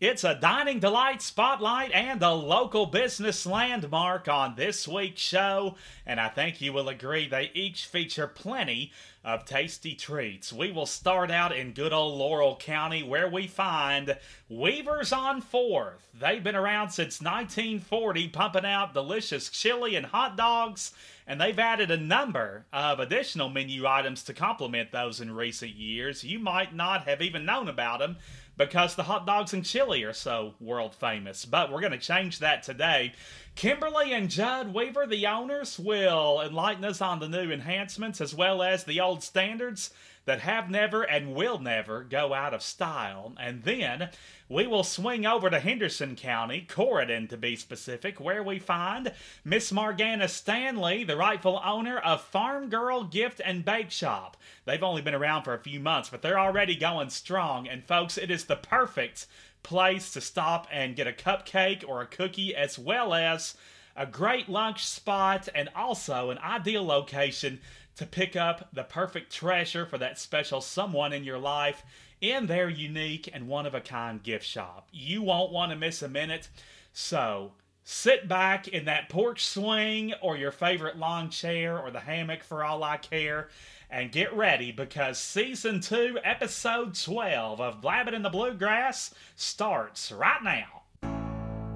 It's a dining delight spotlight and a local business landmark on this week's show, and I think you will agree they each feature plenty of tasty treats. We will start out in good old Laurel County where we find Weavers on 4th. They've been around since 1940, pumping out delicious chili and hot dogs, and they've added a number of additional menu items to complement those in recent years. You might not have even known about them because the hot dogs and chili are so world famous. But we're going to change that today. Kimberly and Judd Weaver, the owners, will enlighten us on the new enhancements as well as the old standards that have never and will never go out of style. And then we will swing over to Henderson County, Corydon to be specific, where we find Miss Margana Stanley, the rightful owner of Farm Girl Gift and Bake Shop. They've only been around for a few months, but they're already going strong. And folks, it is the perfect place to stop and get a cupcake or a cookie, as well as a great lunch spot and also an ideal location to pick up the perfect treasure for that special someone in your life in their unique and one of a kind gift shop. You won't want to miss a minute. So, sit back in that porch swing or your favorite lawn chair or the hammock for all I care and get ready because season 2 episode 12 of Blabbing in the Bluegrass starts right now.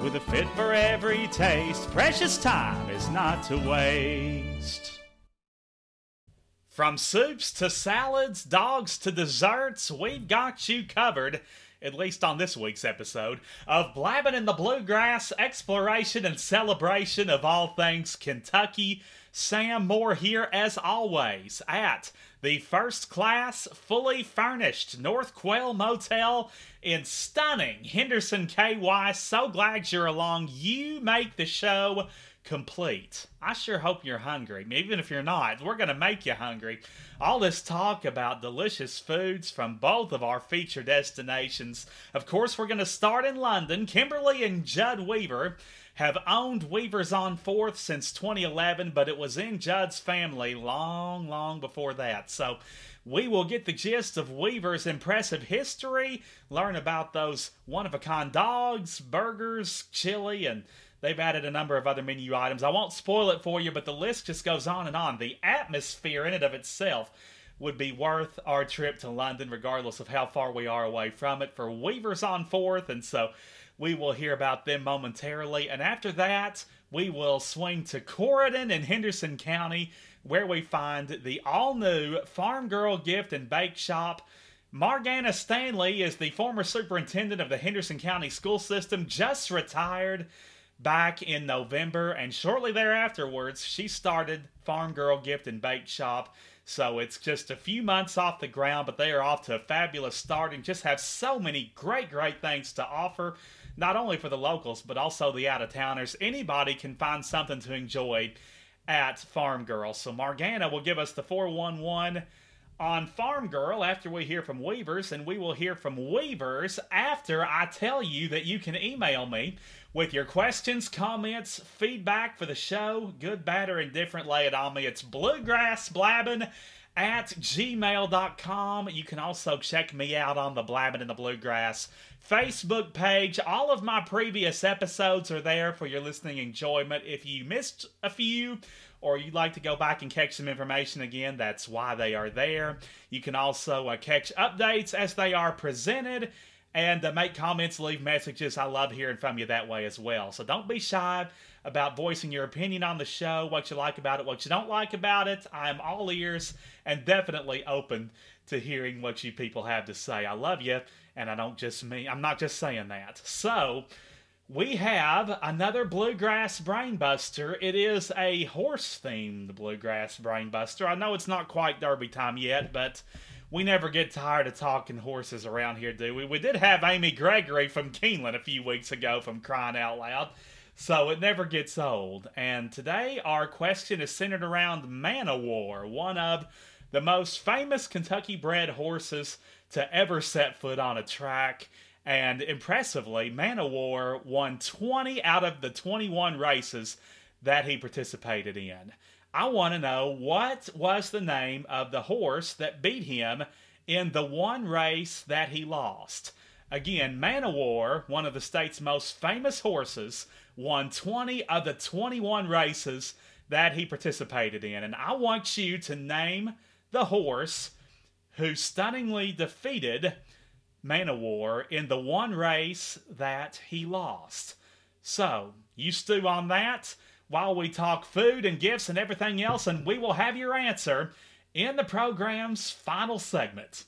With a fit for every taste, precious time is not to waste. From soups to salads, dogs to desserts, we've got you covered at least on this week's episode, of Blabbing in the Bluegrass exploration and celebration of all things Kentucky. Sam Moore here, as always, at the first class, fully furnished North Quail Motel in stunning Henderson, KY. So glad you're along. You make the show complete. I sure hope you're hungry. Even if you're not, we're going to make you hungry. All this talk about delicious foods from both of our feature destinations. Of course, we're going to start in London. Kimberly and Judd Weaver have owned Weavers on 4th since 2011, but it was in Judd's family long, long before that. So we will get the gist of Weaver's impressive history, learn about those one of a kind dogs, burgers, chili, and They've added a number of other menu items. I won't spoil it for you, but the list just goes on and on. The atmosphere in and of itself would be worth our trip to London, regardless of how far we are away from it, for Weavers on 4th. And so we will hear about them momentarily. And after that, we will swing to Corydon in Henderson County, where we find the all new Farm Girl Gift and Bake Shop. Margana Stanley is the former superintendent of the Henderson County school system, just retired back in November, and shortly thereafterwards, she started Farm Girl Gift and Bake Shop. So it's just a few months off the ground, but they are off to a fabulous start and just have so many great, great things to offer, not only for the locals, but also the out of towners. Anybody can find something to enjoy at Farm Girl. So Margana will give us the 411 on Farm Girl after we hear from Weavers, and we will hear from Weavers after I tell you that you can email me with your questions, comments, feedback for the show, good, bad, or indifferent, lay it on me. It's bluegrassblabbing at gmail.com. You can also check me out on the Blabbing in the Bluegrass Facebook page. All of my previous episodes are there for your listening enjoyment. If you missed a few, or you'd like to go back and catch some information again, that's why they are there. You can also uh, catch updates as they are presented and uh, make comments, leave messages. I love hearing from you that way as well. So don't be shy about voicing your opinion on the show, what you like about it, what you don't like about it. I'm all ears and definitely open to hearing what you people have to say. I love you, and I don't just mean, I'm not just saying that. So, we have another bluegrass brainbuster. It is a horse themed bluegrass brainbuster. I know it's not quite derby time yet, but we never get tired of talking horses around here, do we? We did have Amy Gregory from Keeneland a few weeks ago from Crying Out Loud, so it never gets old. And today our question is centered around Man o' War, one of the most famous Kentucky bred horses to ever set foot on a track. And impressively, Man o' War won 20 out of the 21 races that he participated in. I want to know what was the name of the horse that beat him in the one race that he lost. Again, Man o' War, one of the state's most famous horses, won 20 of the 21 races that he participated in. And I want you to name the horse who stunningly defeated Man o' War in the one race that he lost. So, you stew on that while we talk food and gifts and everything else, and we will have your answer in the program's final segment.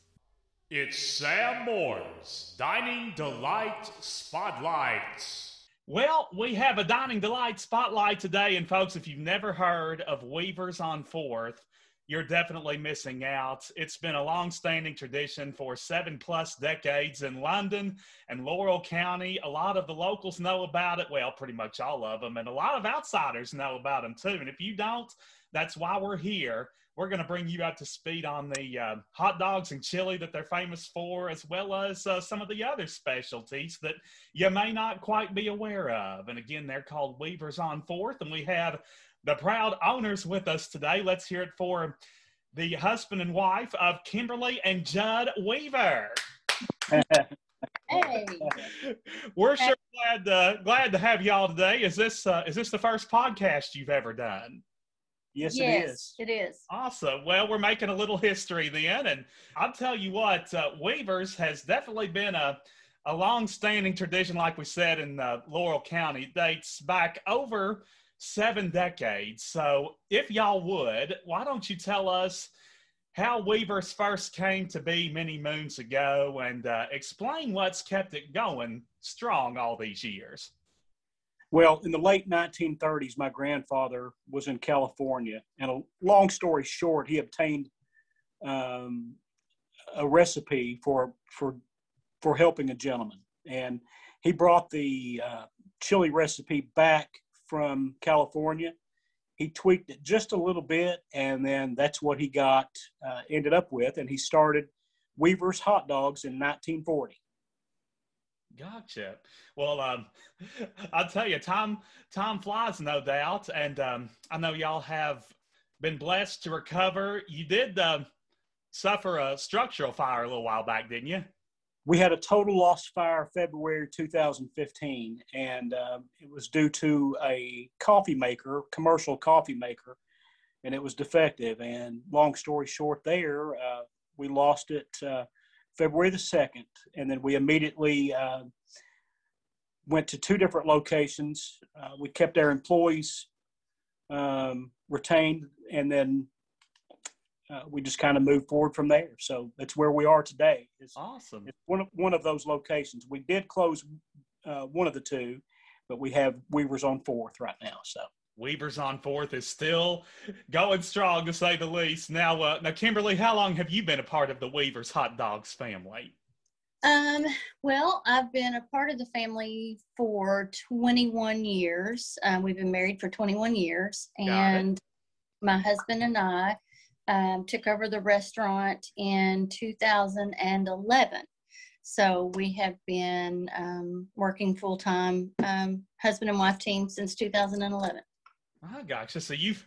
It's Sam Moore's Dining Delight Spotlight. Well, we have a Dining Delight Spotlight today, and folks, if you've never heard of Weavers on Fourth, you're definitely missing out. It's been a long standing tradition for seven plus decades in London and Laurel County. A lot of the locals know about it. Well, pretty much all of them. And a lot of outsiders know about them too. And if you don't, that's why we're here. We're going to bring you up to speed on the uh, hot dogs and chili that they're famous for, as well as uh, some of the other specialties that you may not quite be aware of. And again, they're called Weavers on Fourth. And we have the proud owners with us today. Let's hear it for the husband and wife of Kimberly and Judd Weaver. hey. We're sure glad to, glad to have y'all today. Is this uh, is this the first podcast you've ever done? Yes, yes, it is. It is. Awesome. Well, we're making a little history then, and I'll tell you what, uh, Weavers has definitely been a a long-standing tradition, like we said in uh, Laurel County. It dates back over seven decades. So, if y'all would, why don't you tell us how Weavers first came to be many moons ago and uh, explain what's kept it going strong all these years? Well, in the late 1930s, my grandfather was in California, and a long story short, he obtained um, a recipe for for for helping a gentleman, and he brought the uh, chili recipe back from California. He tweaked it just a little bit, and then that's what he got uh, ended up with. And he started Weaver's Hot Dogs in 1940. Gotcha. Well, um, I'll tell you, time time flies, no doubt, and um, I know y'all have been blessed to recover. You did uh, suffer a structural fire a little while back, didn't you? We had a total lost fire February 2015, and uh, it was due to a coffee maker, commercial coffee maker, and it was defective. And long story short, there uh, we lost it uh, February the 2nd, and then we immediately uh, went to two different locations. Uh, we kept our employees um, retained, and then uh, we just kind of moved forward from there. So that's where we are today. It's awesome. It's one of one of those locations. We did close uh, one of the two, but we have Weavers on Fourth right now. So Weavers on Fourth is still going strong to say the least. Now, uh, now, Kimberly, how long have you been a part of the Weavers Hot Dogs family? Um, well, I've been a part of the family for 21 years. Uh, we've been married for 21 years, and my husband and I um, took over the restaurant in 2011. So we have been um, working full time, um, husband and wife team since 2011. I gotcha. So you've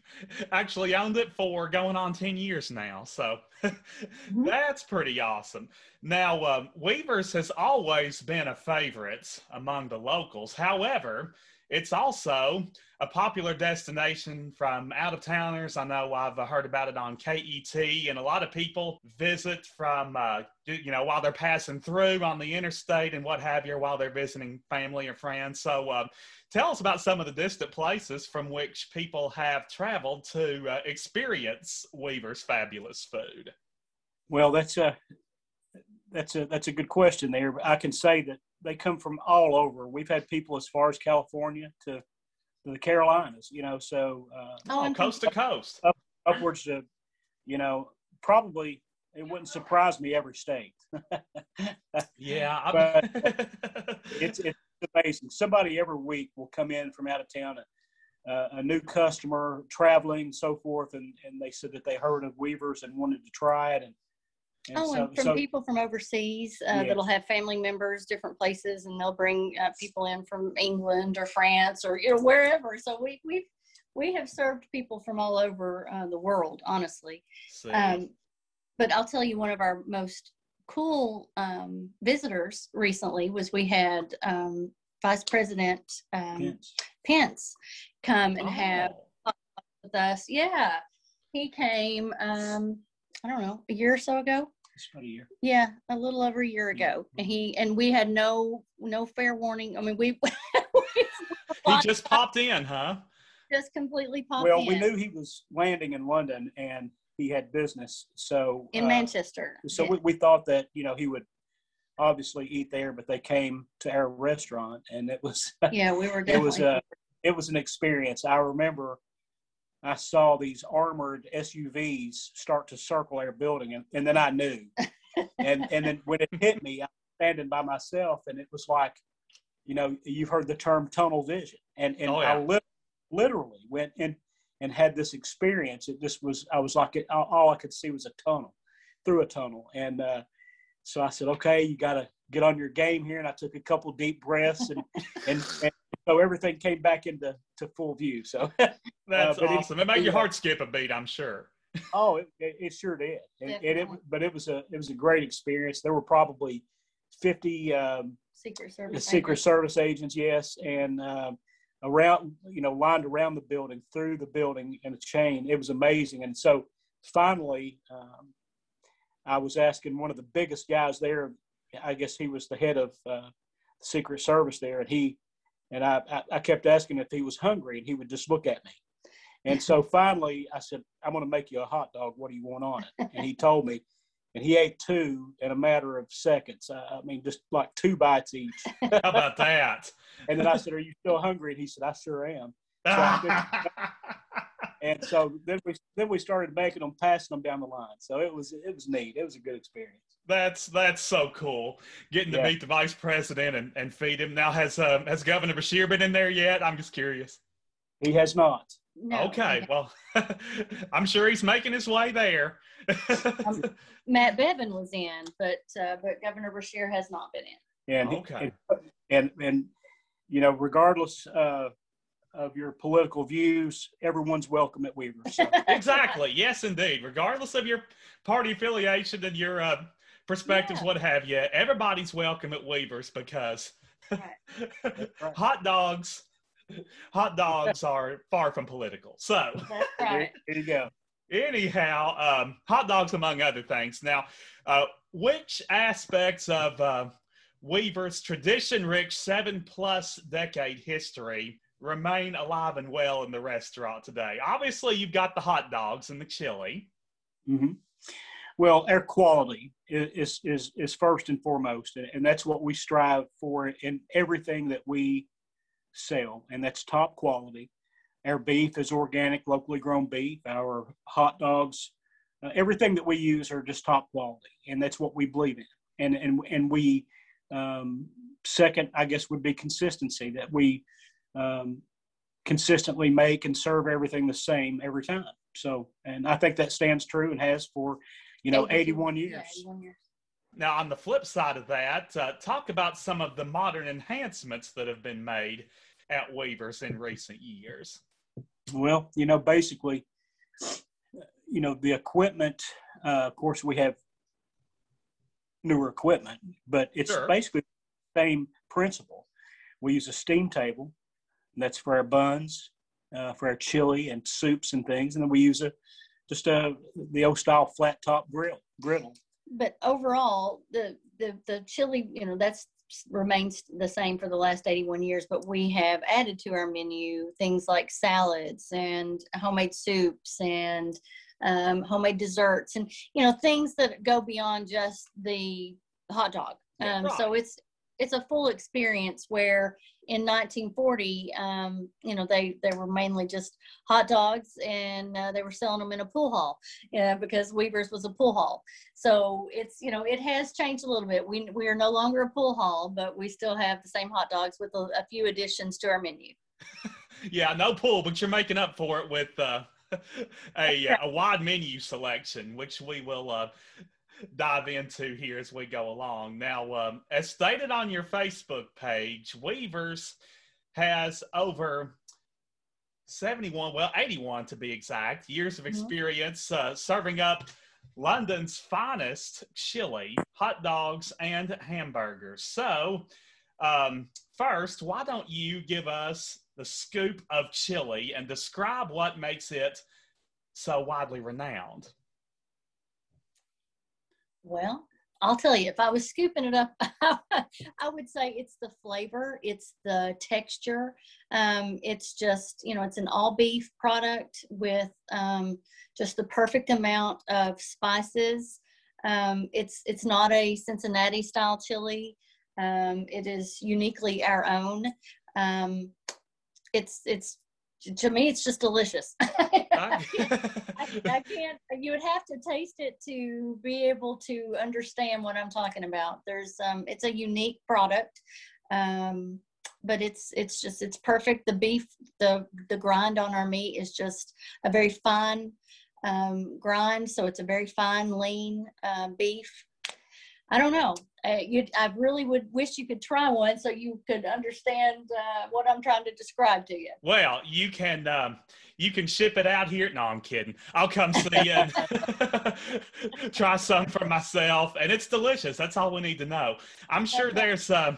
actually owned it for going on 10 years now. So mm-hmm. that's pretty awesome. Now, um, Weaver's has always been a favorite among the locals. However, it's also a popular destination from out of towners. I know I've heard about it on KET, and a lot of people visit from, uh, you know, while they're passing through on the interstate and what have you, while they're visiting family or friends. So, uh, tell us about some of the distant places from which people have traveled to uh, experience Weaver's fabulous food. Well, that's a that's a that's a good question there. I can say that they come from all over. We've had people as far as California to, to the Carolinas, you know, so uh, oh, oh coast to coast, up, upwards to, you know, probably it wouldn't surprise me every state. yeah, but it's it's amazing. Somebody every week will come in from out of town, uh, a new customer traveling, so forth, and and they said that they heard of Weavers and wanted to try it, and and oh, so, and from so, people from overseas uh, yes. that'll have family members, different places, and they'll bring uh, people in from England or France or you know wherever. So we we've we have served people from all over uh, the world, honestly. Um, but I'll tell you, one of our most cool um, visitors recently was we had um, Vice President um, Pence. Pence. come and oh. have with us. Yeah, he came. I don't know, a year or so ago. It's about a year. Yeah, a little over a year ago. And he and we had no no fair warning. I mean, we, he just popped in, huh? Just completely popped well, in. we knew he was landing in London and he had business. So in uh, Manchester. So yeah. we, we thought that, you know, he would obviously eat there, but they came to our restaurant and it was Yeah, we were definitely it was a it was an experience. I remember I saw these armored SUVs start to circle our building, and, and then I knew. and and then when it hit me, I was standing by myself, and it was like, you know, you've heard the term tunnel vision, and and oh, yeah. I li- literally went in and had this experience. It just was, I was like, it, all I could see was a tunnel, through a tunnel, and uh, so I said, okay, you got to get on your game here, and I took a couple deep breaths, and and, and so everything came back into to full view. So that's uh, awesome. It, it made your heart skip a beat, I'm sure. oh, it, it, it sure did, and, and, it but it was a it was a great experience. There were probably fifty um, Secret Service Secret agents. Service agents, yes, and um, around you know lined around the building through the building in a chain. It was amazing, and so finally. Um, I was asking one of the biggest guys there. I guess he was the head of uh, the Secret Service there, and he and I, I, I kept asking if he was hungry, and he would just look at me. And so finally, I said, "I'm going to make you a hot dog. What do you want on it?" And he told me, and he ate two in a matter of seconds. I, I mean, just like two bites each. How about that? and then I said, "Are you still hungry?" And he said, "I sure am." So and so then we then we started making them, passing them down the line. So it was it was neat. It was a good experience. That's that's so cool. Getting to yeah. meet the vice president and, and feed him. Now has uh, has Governor Beshear been in there yet? I'm just curious. He has not. No. Okay, well, I'm sure he's making his way there. um, Matt Bevin was in, but uh, but Governor Beshear has not been in. And okay. and, and and you know, regardless uh, of your political views, everyone's welcome at Weaver. So. exactly. Yes, indeed. Regardless of your party affiliation and your uh, perspectives, yeah. what have you. Everybody's welcome at Weavers because right. hot dogs, hot dogs are far from political. So right. there you go. Anyhow, um, hot dogs among other things. Now, uh, which aspects of uh, Weaver's tradition-rich seven-plus decade history remain alive and well in the restaurant today? Obviously, you've got the hot dogs and the chili. Mm-hmm. Well, air quality is, is, is first and foremost, and that's what we strive for in everything that we sell, and that's top quality. Our beef is organic, locally grown beef. Our hot dogs, uh, everything that we use are just top quality, and that's what we believe in. And and and we um, second, I guess, would be consistency that we um, consistently make and serve everything the same every time. So, and I think that stands true and has for you know, 81 years. Yeah, 81 years. Now, on the flip side of that, uh, talk about some of the modern enhancements that have been made at Weavers in recent years. Well, you know, basically, you know, the equipment, uh, of course, we have newer equipment, but it's sure. basically the same principle. We use a steam table And that's for our buns, uh, for our chili and soups and things. And then we use a just a the old style flat top grill griddle. But overall, the the the chili, you know, that's remains the same for the last 81 years, but we have added to our menu things like salads and homemade soups and um, homemade desserts and you know things that go beyond just the hot dog. Um, right. So it's it's a full experience where in 1940 um, you know they they were mainly just hot dogs and uh, they were selling them in a pool hall yeah, because weavers was a pool hall. So it's you know it has changed a little bit. We, we are no longer a pool hall but we still have the same hot dogs with a, a few additions to our menu. Yeah no pool but you're making up for it with uh, a, a wide menu selection which we will uh, dive into here as we go along. Now, um, as stated on your Facebook page, Weavers has over 71, well, 81 to be exact, years of mm-hmm. experience uh, serving up London's finest chili, hot dogs, and hamburgers. So, um, first, why don't you give us the scoop of chili and describe what makes it so widely renowned? Well, I'll tell you, if I was scooping it up, I would say it's the flavor, it's the texture. Um, it's just, you know, it's an all beef product with um, just the perfect amount of spices. Um, it's it's not a Cincinnati style chili. Um, it is uniquely our own. Um, it's it's to me it's just delicious. I, I, can't you would have to taste it to be able to understand what i'm talking about. There's um it's a unique product um but it's it's just it's perfect. The beef the the grind on our meat is just a very fine um, grind so it's a very fine lean uh, beef I don't know. Uh, you, I really would wish you could try one so you could understand uh, what I'm trying to describe to you. Well, you can um, you can ship it out here. No, I'm kidding. I'll come see you and try some for myself, and it's delicious. That's all we need to know. I'm sure there's uh,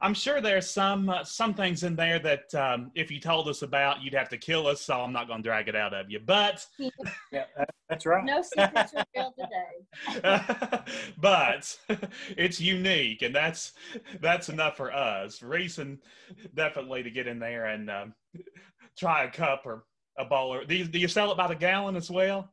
I'm sure there's some uh, some things in there that um, if you told us about, you'd have to kill us. So I'm not going to drag it out of you. But yeah, that's right. No secrets revealed today. but it's unique, and that's that's enough for us. Reason definitely to get in there and um, try a cup or a bowl. Or do you, do you sell it by the gallon as well?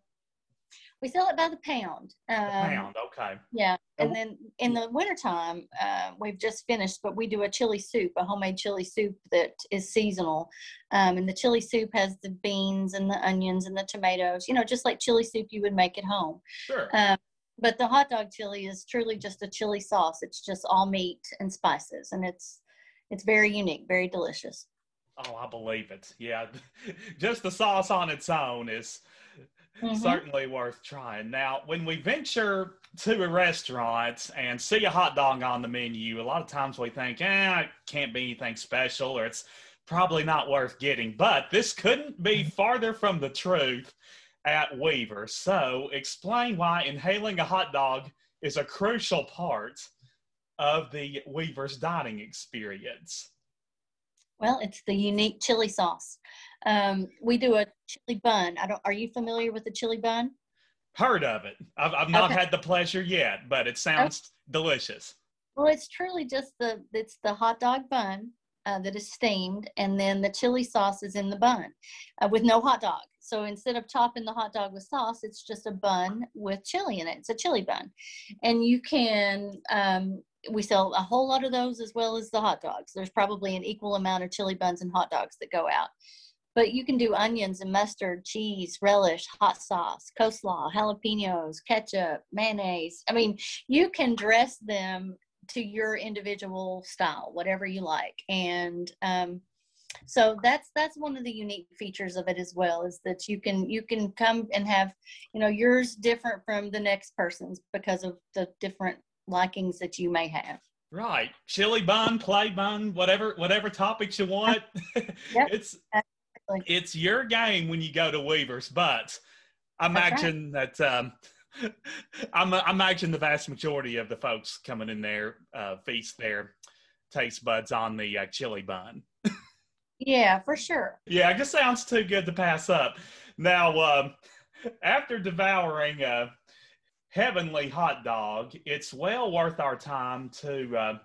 We sell it by the pound. Um, pound, okay. Yeah, and then in the wintertime, uh, we've just finished, but we do a chili soup, a homemade chili soup that is seasonal. Um, and the chili soup has the beans and the onions and the tomatoes, you know, just like chili soup you would make at home. Sure. Um, but the hot dog chili is truly just a chili sauce. It's just all meat and spices, and it's it's very unique, very delicious. Oh, I believe it. Yeah, just the sauce on its own is mm-hmm. certainly worth trying. Now, when we venture to a restaurant and see a hot dog on the menu, a lot of times we think, eh, it can't be anything special or it's probably not worth getting. But this couldn't be mm-hmm. farther from the truth at Weaver. So, explain why inhaling a hot dog is a crucial part of the Weaver's dining experience. Well, it's the unique chili sauce. Um, we do a chili bun. I don't. Are you familiar with the chili bun? Heard of it. I've, I've not okay. had the pleasure yet, but it sounds okay. delicious. Well, it's truly just the it's the hot dog bun uh, that is steamed, and then the chili sauce is in the bun uh, with no hot dog. So instead of topping the hot dog with sauce, it's just a bun with chili in it. It's a chili bun, and you can um, we sell a whole lot of those as well as the hot dogs. There's probably an equal amount of chili buns and hot dogs that go out. But you can do onions and mustard, cheese, relish, hot sauce, coleslaw, jalapenos, ketchup, mayonnaise. I mean, you can dress them to your individual style, whatever you like. And um, so that's that's one of the unique features of it as well is that you can you can come and have you know yours different from the next person's because of the different likings that you may have. Right. Chili bun, clay bun, whatever whatever topics you want. yep. it's exactly. it's your game when you go to Weavers, but I imagine right. that um, I'm, I imagine the vast majority of the folks coming in there uh, feast their taste buds on the uh, chili bun. Yeah, for sure. Yeah, it just sounds too good to pass up. Now, um, after devouring a heavenly hot dog, it's well worth our time to uh,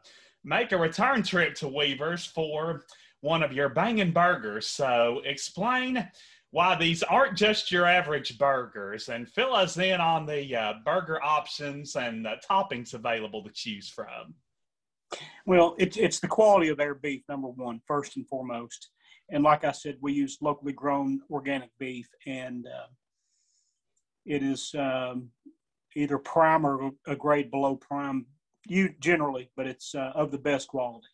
make a return trip to Weaver's for one of your banging burgers. So, explain why these aren't just your average burgers and fill us in on the uh, burger options and toppings available to choose from. Well, it's it's the quality of their beef, number one, first and foremost. And like I said, we use locally grown organic beef, and uh, it is um, either prime or a grade below prime, you generally, but it's uh, of the best quality.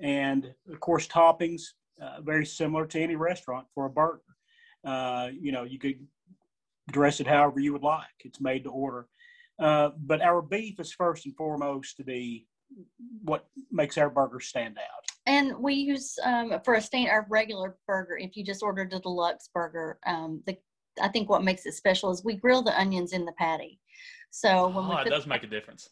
And of course, toppings uh, very similar to any restaurant for a burger. Uh, you know, you could dress it however you would like. It's made to order. Uh, but our beef is first and foremost to be what makes our burger stand out. And we use um, for a stand our regular burger. If you just ordered a deluxe burger, um, the I think what makes it special is we grill the onions in the patty. So when oh, we it does make a difference.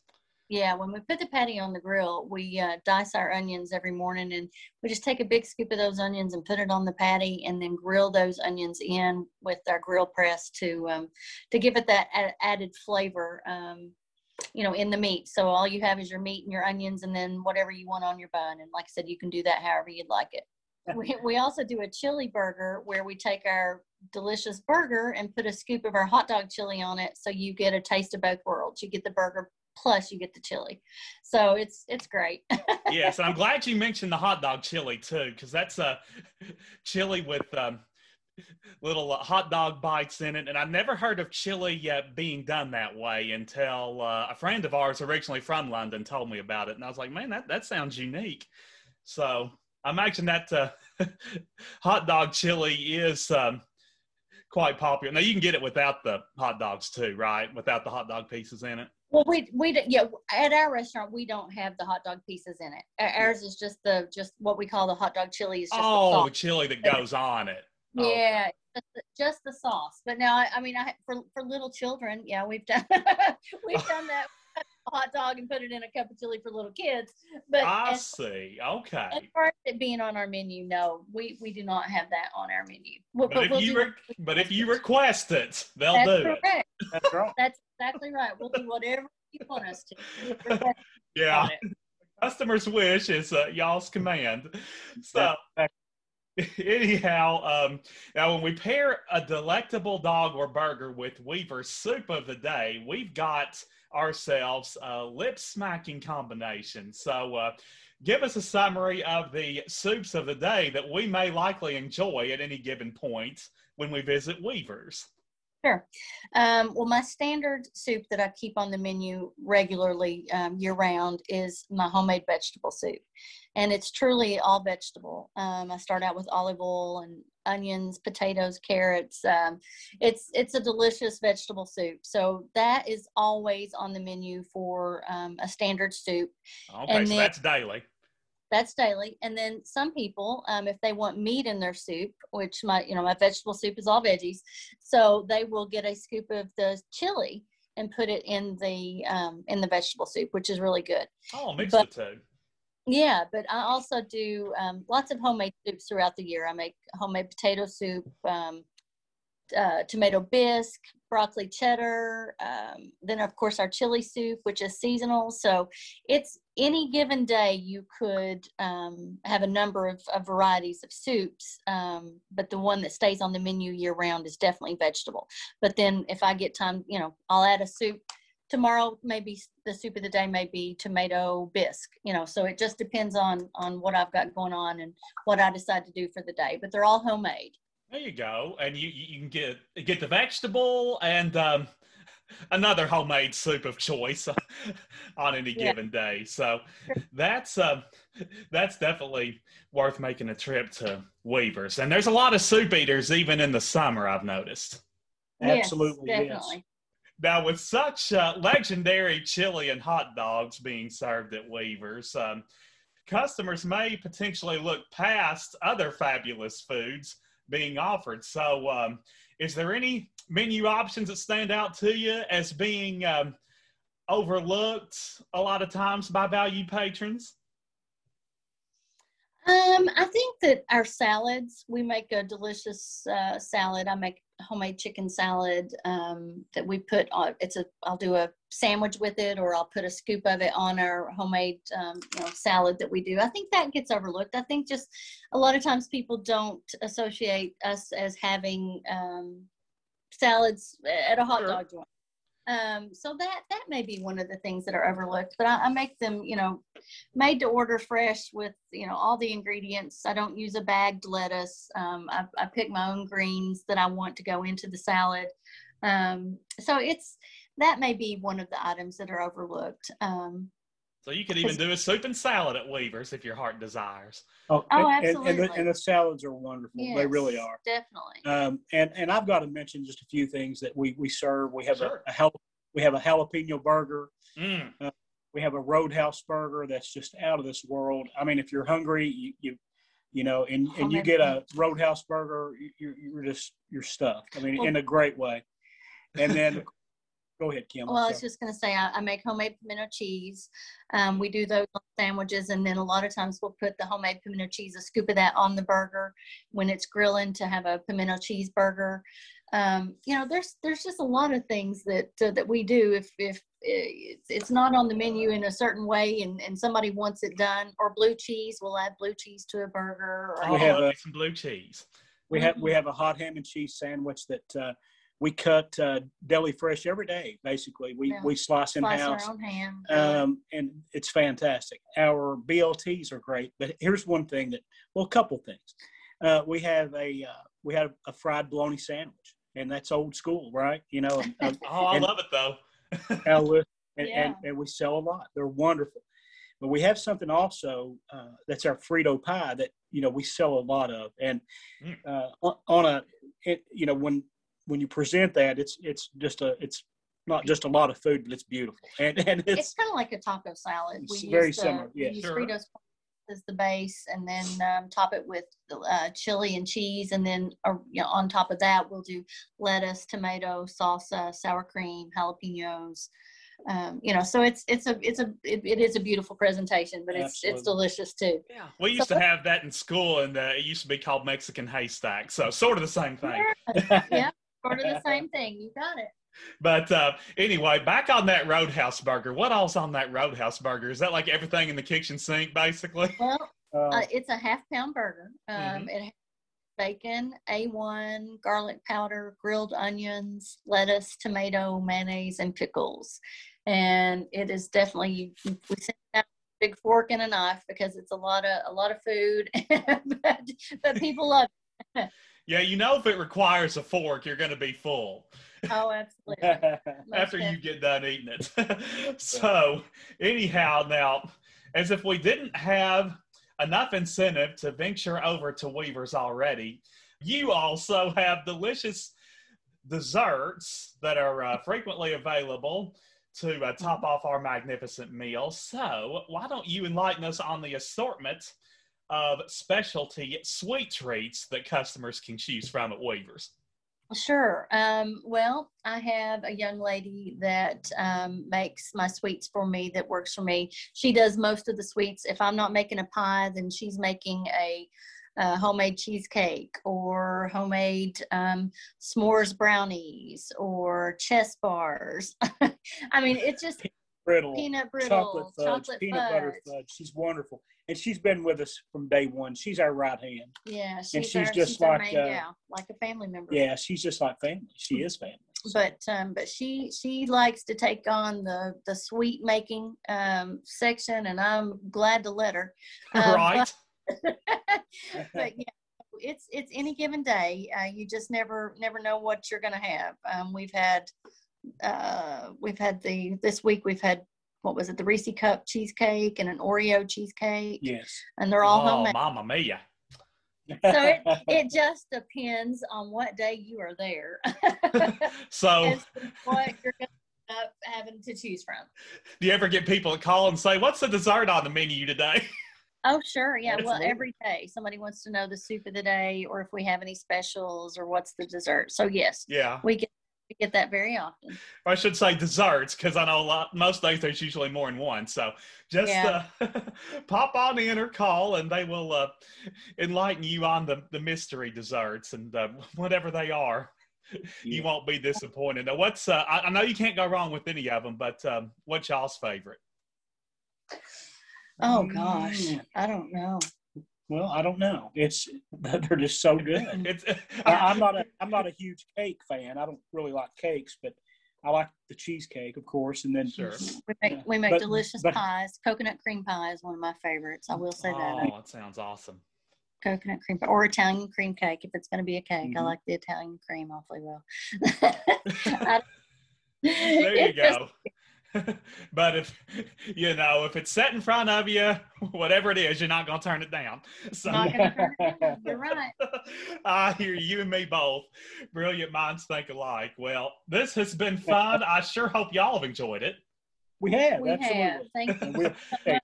Yeah, when we put the patty on the grill, we uh, dice our onions every morning, and we just take a big scoop of those onions and put it on the patty, and then grill those onions in with our grill press to um, to give it that added flavor. Um, you know, in the meat. So all you have is your meat and your onions, and then whatever you want on your bun. And like I said, you can do that however you'd like it. We, we also do a chili burger where we take our delicious burger and put a scoop of our hot dog chili on it, so you get a taste of both worlds. You get the burger plus you get the chili. So it's it's great. yes, I'm glad you mentioned the hot dog chili too, because that's a chili with um, little uh, hot dog bites in it. And I never heard of chili yet being done that way until uh, a friend of ours, originally from London, told me about it. And I was like, man, that, that sounds unique. So I imagine that uh, hot dog chili is um, quite popular. Now you can get it without the hot dogs too, right? Without the hot dog pieces in it. Well, we we yeah at our restaurant we don't have the hot dog pieces in it. Ours is just the just what we call the hot dog chili. Is just oh, the, the chili that goes on it. Yeah, just, the, just the sauce. But now, I, I mean, I for for little children, yeah, we've done we've done that hot dog and put it in a cup of chili for little kids. But I as, see. Okay. As far as it being on our menu, no, we we do not have that on our menu. But, but if we'll you re- but if you request it, they'll That's do correct. it. That's right. That's exactly right. We'll do whatever you want us to. yeah. Customer's wish is uh, y'all's command. So. anyhow, um, now when we pair a delectable dog or burger with Weaver's soup of the day, we've got ourselves a lip smacking combination. So, uh, give us a summary of the soups of the day that we may likely enjoy at any given point when we visit Weaver's. Sure. Um, well, my standard soup that I keep on the menu regularly um, year round is my homemade vegetable soup. And it's truly all vegetable. Um, I start out with olive oil and onions, potatoes, carrots. Um, it's it's a delicious vegetable soup. So that is always on the menu for um, a standard soup. Okay, and so then, that's daily that's daily. And then some people, um, if they want meat in their soup, which my, you know, my vegetable soup is all veggies, so they will get a scoop of the chili and put it in the um, in the vegetable soup, which is really good. Oh, mix but, the two. Yeah, but I also do um, lots of homemade soups throughout the year. I make homemade potato soup, um, uh, tomato bisque, broccoli cheddar, um, then of course our chili soup, which is seasonal. So it's any given day you could um, have a number of, of, varieties of soups, um, but the one that stays on the menu year round is definitely vegetable. But then if I get time, you know, I'll add a soup tomorrow maybe the soup of the day may be tomato bisque you know so it just depends on on what i've got going on and what i decide to do for the day but they're all homemade there you go, and you you can get get the vegetable and um, another homemade soup of choice on any yeah. given day. So that's uh, that's definitely worth making a trip to Weavers. And there's a lot of soup eaters even in the summer. I've noticed. Absolutely, yes. Definitely. Now, with such uh, legendary chili and hot dogs being served at Weavers, um, customers may potentially look past other fabulous foods being offered. So, um, is there any menu options that stand out to you as being um, overlooked a lot of times by value patrons? Um, I think that our salads, we make a delicious uh, salad. I make homemade chicken salad um, that we put on. It's a. I'll do a sandwich with it, or I'll put a scoop of it on our homemade um, you know, salad that we do. I think that gets overlooked. I think just a lot of times people don't associate us as having um, salads at a hot Sure. dog joint. Um, so that that may be one of the things that are overlooked. But I, I make them, you know, made to order fresh with you know all the ingredients. I don't use a bagged lettuce. Um, I, I pick my own greens that I want to go into the salad. Um, so it's that may be one of the items that are overlooked. Um, So you could even do a soup and salad at Weaver's if your heart desires. Oh, Oh, and, and, and, the, absolutely. and the salads are wonderful. They really are. definitely. Um, and and I've got to mention just a few things that we we serve. We have Sure. a, a jal- we have a jalapeno burger. Mm. We have a Roadhouse burger that's just out of this world. I mean, if you're hungry, you you, you know, and, and you get a Roadhouse burger, you, you're you're just you're stuffed. I mean, Well- in a great way. And then, go ahead, Kim. Well, I was just going to say, I, I make homemade pimento cheese. Um, we do those on sandwiches, and then a lot of times we'll put the homemade pimento cheese, a scoop of that on the burger when it's grilling to have a pimento cheeseburger. Um, you know, there's there's just a lot of things that uh, that we do. If if uh, it's, it's not on the menu in a certain way, and, and somebody wants it done, or blue cheese, we'll add blue cheese to a burger. Or, We have a- some blue cheese. we have Mm-hmm. we have a hot ham and cheese sandwich that uh, we cut uh, deli fresh every day. Basically, we Yeah. we slice in house. our own um, and it's fantastic. Our BLTs are great, but here's one thing that, well, a couple things. Uh, we have a uh, we have a fried bologna sandwich, and that's old school, right? You know, and, uh, Oh, I And- love it though. and, Yeah. and, and we sell a lot. They're wonderful. But we have something also uh, that's our Frito pie that you know we sell a lot of, and Mm. uh, on, on a it, you know when when you present that, it's it's just a it's not just a lot of food, but it's beautiful, and and it's, it's kind of like a taco salad. It's We very use the, similar, we yes. use Sure. Fritos as the base, and then um, top it with uh, chili and cheese, and then uh, you know, on top of that we'll do lettuce, tomato, salsa, sour cream, jalapenos. Um, you know, so it's it's a it's a it, it is a beautiful presentation, but it's Absolutely. it's delicious too. Yeah. We used So to have that in school, and uh, it used to be called Mexican haystack. So sort of the same thing. yeah, sort of the same thing. You got it. But uh, anyway, back on that Roadhouse burger. What else on that Roadhouse burger? Is that like everything in the kitchen sink, basically? Well, uh, uh, it's a half pound burger. Um, Mhm. It has bacon, A1, garlic powder, grilled onions, lettuce, tomato, mayonnaise, and pickles. And it is definitely we send out a big fork and a knife because it's a lot of a lot of food, but, but people love. It. Yeah, you know if it requires a fork, you're going to be full Oh, absolutely. After you get done eating it. so anyhow, now as if we didn't have enough incentive to venture over to Weaver's already, you also have delicious desserts that are uh, frequently available to uh, top off our magnificent meal. So, why don't you enlighten us on the assortment of specialty sweet treats that customers can choose from at Weaver's? Sure. Um, well, I have a young lady that um, makes my sweets for me that works for me. She does most of the sweets. If I'm not making a pie, then she's making a, uh homemade cheesecake or homemade um, s'mores brownies or chess bars. I mean, it's just brittle, peanut brittle, chocolate fudge, chocolate peanut butter fudge. fudge. She's wonderful, and she's been with us from day one. She's our right hand. Yeah, she's, she's our, just she's like, uh, gal, like a family member. Yeah, she's just like family. She is family. but um but she she likes to take on the the sweet making um section and i'm glad to let her Um, right? but, but yeah it's it's any given day uh, you just never never know what you're gonna have um we've had uh we've had the this week we've had what was it the reese cup cheesecake and an oreo cheesecake yes. and they're all oh, homemade Mama mia. so it, it just depends on what day you are there So, what you're up having to choose from do you ever get people that call and say, What's the dessert on the menu today? Oh, sure. Yeah. Well, every day somebody wants to know the soup of the day or if we have any specials or what's the dessert. So, yes, Yeah. we get get that very often. I should say desserts because I know a lot. Most days there's usually more than one. So just Yeah. uh, pop on in or call, and they will uh, enlighten you on the the mystery desserts and uh, whatever they are. You won't be disappointed. Now, what's uh, I, I know you can't go wrong with any of them, but um, what's y'all's favorite? Oh gosh, Mm. I don't know. Well, I don't know. It's they're just so good. It's I, I'm not a I'm not a huge cake fan. I don't really like cakes, but I like the cheesecake, of course. And then Sure. We make we make but- delicious but- pies. Coconut cream pie is one of my favorites. I will say that. Oh, that sounds awesome. Coconut cream pie or Italian cream cake if it's going to be a cake. I Mhm. like the Italian cream awfully well. There you it's just- go. but if you know if it's set in front of you, whatever it is, you're not gonna turn it down. So Not gonna turn it. You're right. I hear you and me both. Brilliant minds think alike. Well, this has been fun. I sure hope y'all have enjoyed it. we have We absolutely. have. Thank you. And we'll-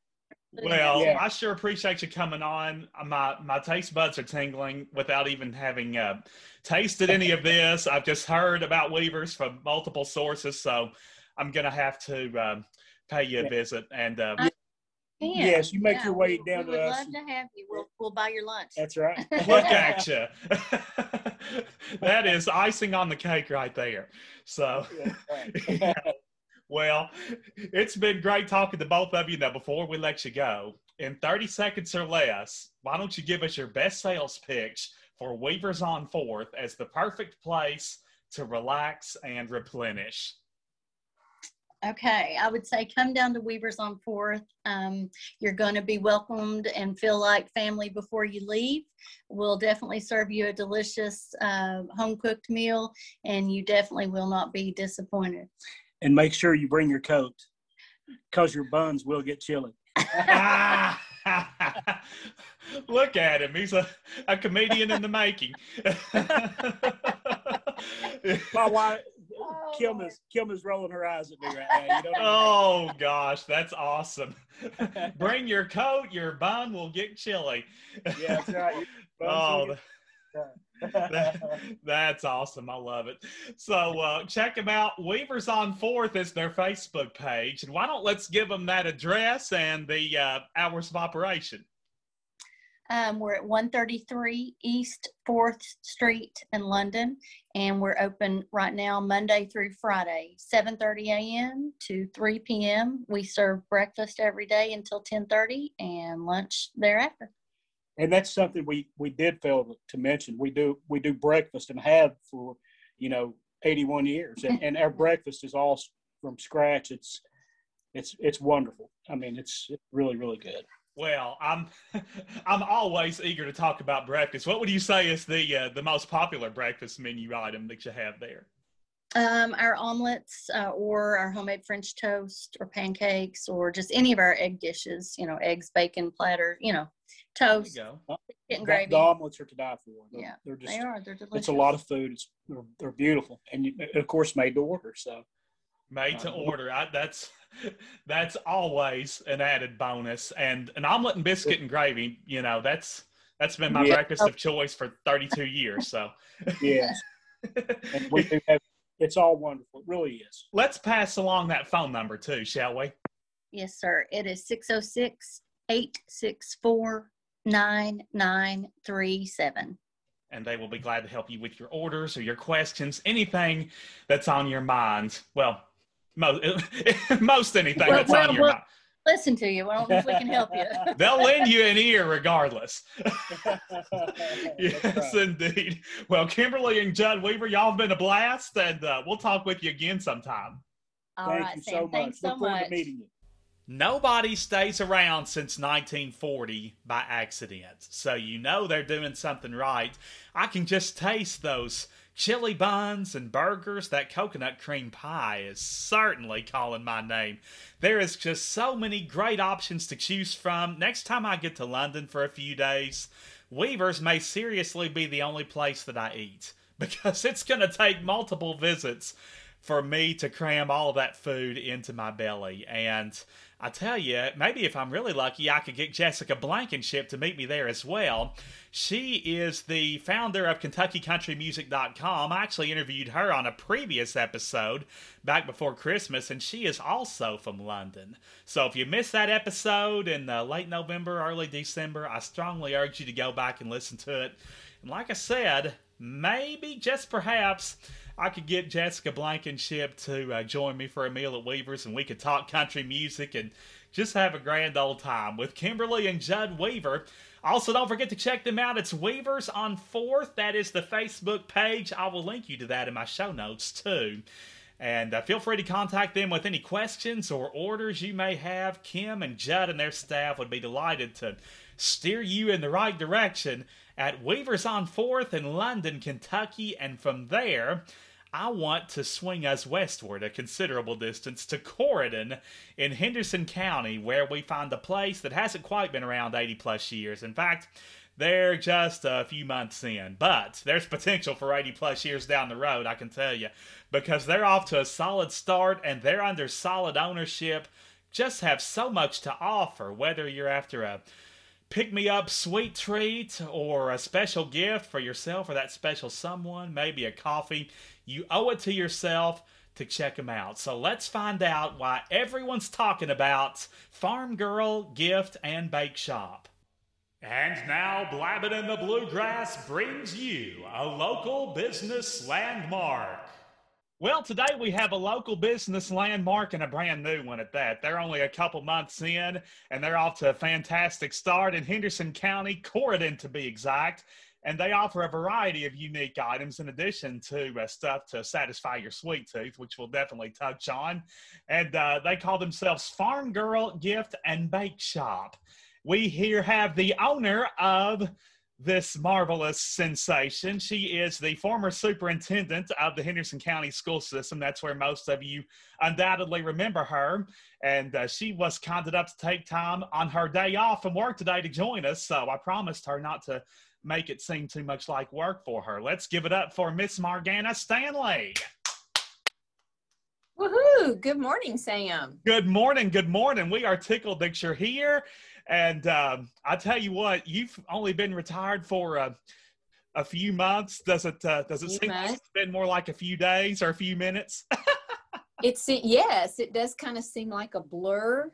Well, Yeah. I sure appreciate you coming on. My my taste buds are tingling without even having uh, tasted any of this. I've just heard about Weavers from multiple sources, so I'm gonna have to um, pay you a Yeah. visit. And uh, I- Yeah, Yes, you make yeah, your way we, down we to would us. love to have you. We'll we'll buy your lunch. That's right. look at you. that is icing on the cake right there. So. That's right. Well, it's been great talking to both of you. Now, before we let you go, in 30 seconds or less, why don't you give us your best sales pitch for Weavers on Fourth as the perfect place to relax and replenish? Okay, I would say come down to Weavers on Fourth. Um, you're going to be welcomed and feel like family before you leave. We'll definitely serve you a delicious uh, home cooked meal, and you definitely will not be disappointed. and make sure you bring your coat because your buns will get chilly. Look at him. He's a, a comedian in the making. My wife, Oh, Kim Lord. is Kim is rolling her eyes at me right now. You don't even know. oh, gosh, that's awesome. Bring your coat, your bun will get chilly. yeah, that's right. Oh, that, that's awesome. I love it. So uh, check them out. Weavers on Fourth is their Facebook page, and why don't let's give them that address and the uh, hours of operation. Um, we're at 133 East 4th Street in London, and we're open right now Monday through Friday, 7:30 a.m. to 3 p.m. We serve breakfast every day until 10:30, and lunch thereafter. and that's something we we did fail to mention. We do we do breakfast and have for you know 81 years, and, and our breakfast is all from scratch. It's it's it's wonderful. I mean, it's, it's really really good. Well, I'm I'm always eager to talk about breakfast. What would you say is the uh, the most popular breakfast menu item that you have there? Um, our omelets uh, or our homemade French toast or pancakes or just any of our egg dishes, you know, eggs, bacon, platter, you know, There you toast, go. chicken The, gravy. the omelets are to die for. They're, Yeah, they're just They are. They're delicious. it's a lot of food. It's they're, they're beautiful, and you, of course made to order. So Made to Uh, order. I, that's that's always an added bonus. And an omelet and biscuit and gravy, you know, that's that's been my Yeah. breakfast of choice for 32 years. So yes, and have, it's all wonderful. It really is. let's pass along that phone number too, shall we? Yes, sir. It is 606 864 9937. And they will be glad to help you with your orders or your questions, anything that's on your mind. Well, most, most anything Well, that's well, on your well- mind. Listen to you. I don't know if we can help you. They'll lend you an ear regardless. Yes, right. indeed. Well, Kimberly and Judd Weaver, y'all have been a blast, and uh, we'll talk with you again sometime. All Thank right, you Sam. so much. Thanks so Look forward much. to meeting you. Nobody stays around since 1940 by accident, so you know they're doing something right. I can just taste those chili buns and burgers. That coconut cream pie is certainly calling my name. There is just so many great options to choose from. Next time I get to London for a few days, Weaver's may seriously be the only place that I eat because it's going to take multiple visits for me to cram all that food into my belly. And I tell you, maybe if I'm really lucky, I could get Jessica Blankenship to meet me there as well. She is the founder of KentuckyCountryMusic.com. I actually interviewed her on a previous episode back before Christmas, and she is also from London. So if you missed that episode in uh, late November, early December, I strongly urge you to go back and listen to it. And like I said, maybe, just perhaps, I could get Jessica Blankenship to uh, join me for a meal at Weaver's and we could talk country music and just have a grand old time with Kimberly and Judd Weaver. Also, don't forget to check them out. It's Weavers on 4th. That is the Facebook page. I will link you to that in my show notes too. And uh, feel free to contact them with any questions or orders you may have. Kim and Judd and their staff would be delighted to steer you in the right direction at Weavers on 4th in London, Kentucky. And from there, I want to swing us westward a considerable distance to Corydon in Henderson County, where we find a place that hasn't quite been around 80 plus years. In fact, they're just a few months in, but there's potential for 80 plus years down the road, I can tell you, because they're off to a solid start and they're under solid ownership. Just have so much to offer, whether you're after a pick me up sweet treat or a special gift for yourself or that special someone, maybe a coffee. You owe it to yourself to check them out. So let's find out why everyone's talking about Farm Girl Gift and Bake Shop. And now, Blabbin' in the Bluegrass brings you a local business landmark. Well, today we have a local business landmark and a brand new one at that. They're only a couple months in, and they're off to a fantastic start in Henderson County, Corydon to be exact and they offer a variety of unique items in addition to uh, stuff to satisfy your sweet tooth, which we'll definitely touch on. And uh, they call themselves Farm Girl Gift and Bake Shop. We here have the owner of this marvelous sensation. She is the former superintendent of the Henderson County school system. That's where most of you undoubtedly remember her. And uh, she was kind enough to take time on her day off from work today to join us. So I promised her not to make it seem too much like work for her. Let's give it up for Miss Margana Stanley. Woohoo! Good morning, Sam. Good morning. Good morning. We are tickled that you're here. And um, I tell you what, you've only been retired for a, a few months. Does it? Uh, does it seem like it's been more like a few days or a few minutes? it's yes, it does kind of seem like a blur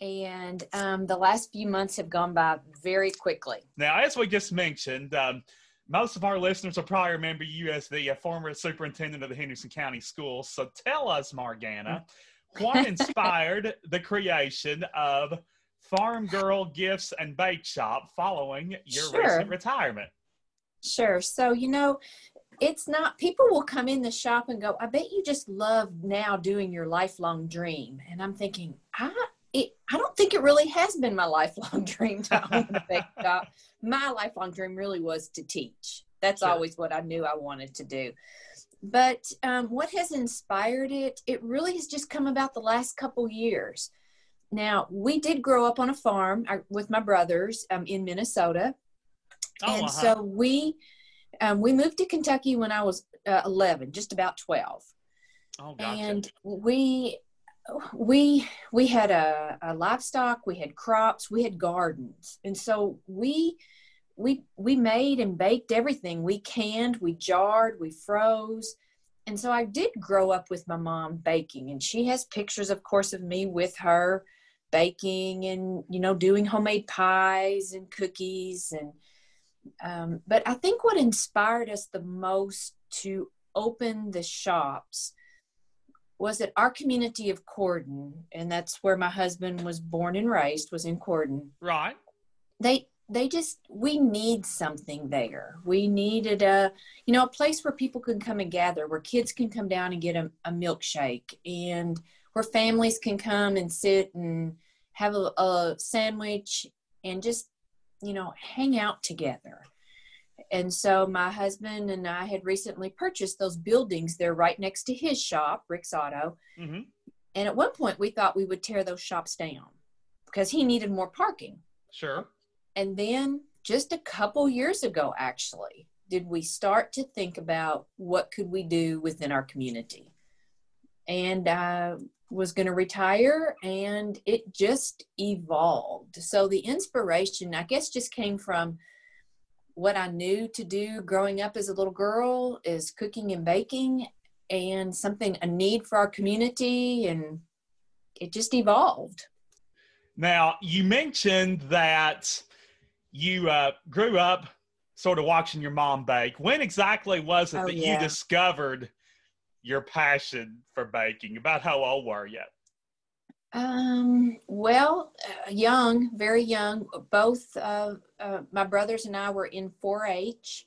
and um, the last few months have gone by very quickly. Now, as we just mentioned, um, most of our listeners will probably remember you as the uh, former superintendent of the Henderson County Schools. So tell us, Margana, what inspired the creation of Farm Girl Gifts and Bake Shop following your sure. recent retirement? Sure. So, you know, it's not, people will come in the shop and go, I bet you just love now doing your lifelong dream. And I'm thinking, I, it, I don't think it really has been my lifelong dream to own a bake shop. My lifelong dream really was to teach. That's sure. always what I knew I wanted to do. But um, what has inspired it? It really has just come about the last couple years. Now, we did grow up on a farm uh, with my brothers um, in Minnesota. Oh, and uh-huh. so we um, we moved to Kentucky when I was uh, 11, just about 12. Oh, gotcha. And we we we had a, a, livestock we had crops we had gardens. And so we we we made and baked everything. We canned we jarred we froze. And so i did grow up with my mom baking and she has pictures of course of me with her baking and you know doing homemade pies and cookies. And um, but i think what inspired us the most to open the shops was that our community of Corydon, and that's where my husband was born and raised, was in Corydon. Right. They they just we need something there. We needed a you know a place where people can come and gather, where kids can come down and get a, a milkshake, and where families can come and sit and have a, a sandwich and just you know hang out together and so my husband and I had recently purchased those buildings. They're right next to his shop, Rick's Auto. Mm-hmm. And at one point, we thought we would tear those shops down because he needed more parking. Sure. And then just a couple years ago, actually, did we start to think about what could we do within our community. And uh, was going to retire and it just evolved. So the inspiration, I guess, just came from what I knew to do growing up as a little girl is cooking and baking and something, a need for our community. And it just evolved. Now, you mentioned that you uh, grew up sort of watching your mom bake. When exactly was it Oh, that yeah. you discovered your passion for baking? About how old were you? Um, well, uh, young, very young. Both uh, uh, my brothers and I were in 4-H,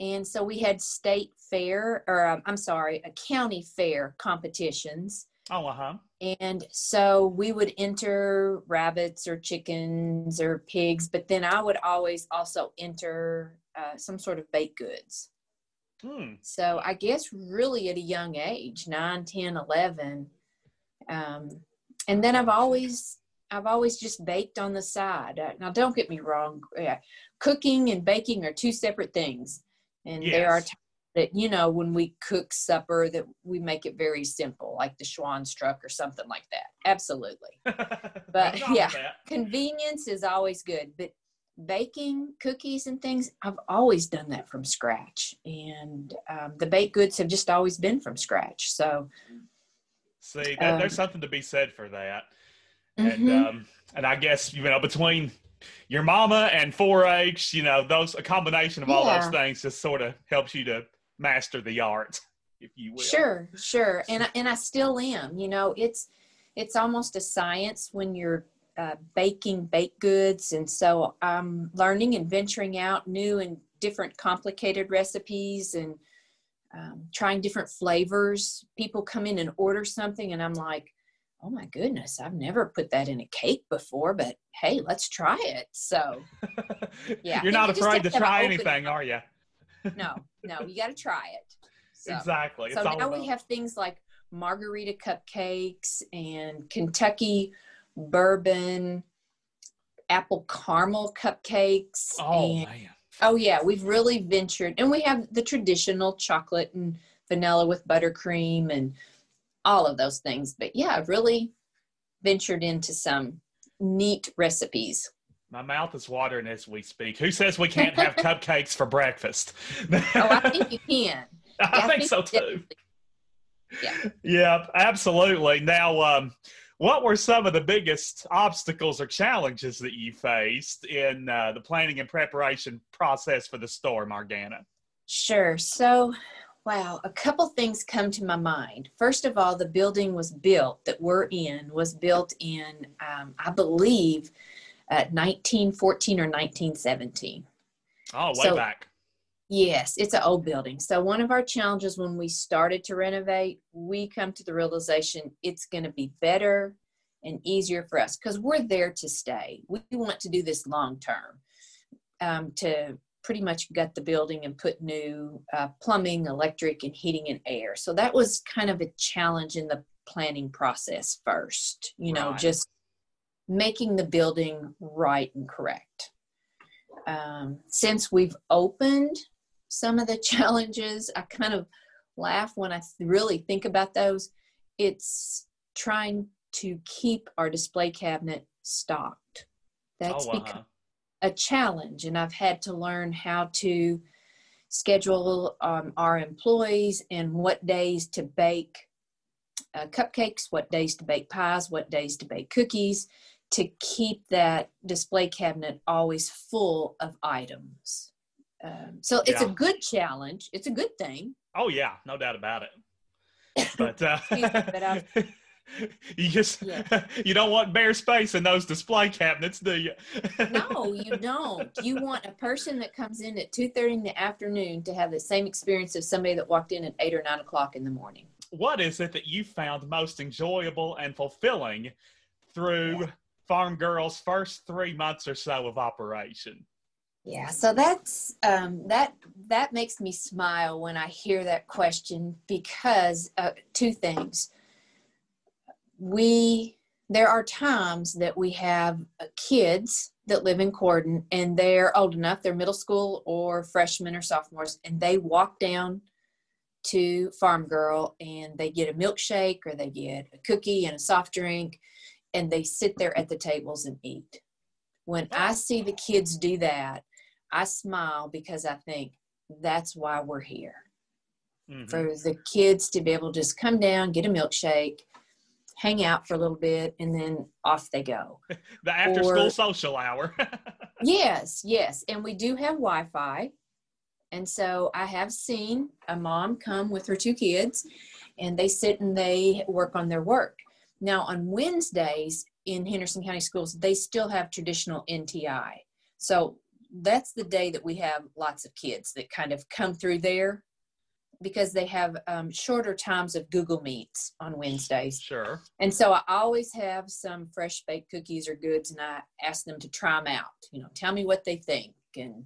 and so we had state fair, or um, I'm sorry, a county fair competitions. Oh, uh huh. And so we would enter rabbits or chickens or pigs, but then I would always also enter uh, some sort of baked goods. Hmm. So I guess really at a young age, 9, 10, 11. Um, and then I've always, I've always just baked on the side. Uh, Now, don't get me wrong. Yeah, cooking and baking are two separate things. And there are times that, you know, when we cook supper that we make it very simple, like the Schwan's truck or something like that. Absolutely. But But, yeah. Convenience is always good, but baking cookies and things, I've always done that from scratch. And um, the baked goods have just always been from scratch. So, See, that, Um, there's something to be said for that. And mhm. um, and I guess you know between your mama and 4-H, you know, those a combination of all those things just sort of helps you to master the art, if you will. Sure, sure, and I, and I still am. You know, it's it's almost a science when you're uh, baking baked goods, and so I'm learning and venturing out new and different complicated recipes and um, trying different flavors. People come in and order something, and I'm like, oh my goodness, I've never put that in a cake before, but hey, let's try it. So Yeah, You're not afraid to try anything, are you? no, no, you got to try it. So. Exactly. So it's all now about- we have things like margarita cupcakes and Kentucky bourbon apple caramel cupcakes. Oh and, man. Oh yeah, we've really ventured, and we have the traditional chocolate and vanilla with buttercream and all of those things. But yeah, I've really ventured into some neat recipes. My mouth is watering as we speak. Who says we can't have cupcakes for breakfast? Oh, I think you can. I Yeah, think so too. definitely. Yeah. Yeah, absolutely. Now, um, what were some of the biggest obstacles or challenges that you faced in uh, the planning and preparation process for the store, Margana? Sure. So, wow, a couple things come to my mind. First of all, the building was built that we're in was built in, um, I believe, uh, 1914 or 1917. Oh, way So- back. Yes, it's an old building. So one of our challenges when we started to renovate, we come to the realization it's going to be better and easier for us because we're there to stay. We want to do this long term. Um, to pretty much gut the building and put new uh, plumbing, electric, and heating and air. So that was kind of a challenge in the planning process first. You know, Right. just making the building right and correct. Um, since we've opened, some of the challenges I kind of laugh when I really think about those. It's trying to keep our display cabinet stocked. That's oh, uh-huh. a challenge, and I've had to learn how to schedule um, our employees and what days to bake uh, cupcakes, what days to bake pies, what days to bake cookies, to keep that display cabinet always full of items. Um, so it's a good challenge. It's a good thing. Oh, yeah, no doubt about it. But, uh, but you just Yeah. you don't want bare space in those display cabinets, do you? No, you don't. You want a person that comes in at two thirty in the afternoon to have the same experience as somebody that walked in at eight or nine o'clock in the morning. what is it that you found most enjoyable and fulfilling through Farm Girl's first three months or so of operation? Yeah, so that's um, that that makes me smile when I hear that question because uh, two things. We there are times that we have uh, kids that live in Corydon and they're old enough, they're middle school or freshmen or sophomores, and they walk down to Farm Girl and they get a milkshake or they get a cookie and a soft drink and they sit there at the tables and eat. When I see the kids do that, I smile because I think that's why we're here. Mm-hmm. For the kids to be able to just come down, get a milkshake, hang out for a little bit, and then off they go. the after or, school social hour. yes, yes. And we do have Wi Fi. And so I have seen a mom come with her two kids and they sit and they work on their work. Now, on Wednesdays in Henderson County Schools, they still have traditional NTI. So that's the day that we have lots of kids that kind of come through there because they have um, shorter times of Google Meets on Wednesdays. Sure. And so I always have some fresh baked cookies or goods, and I ask them to try them out. You know, tell me what they think, and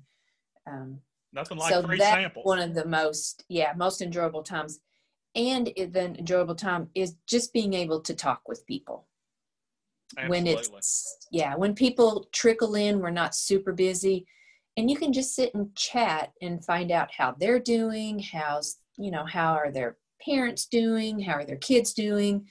um, nothing like so free that's samples. One of the most, yeah, most enjoyable times, and the enjoyable time is just being able to talk with people. Absolutely. When it's yeah, when people trickle in, we're not super busy and you can just sit and chat and find out how they're doing how's you know how are their parents doing how are their kids doing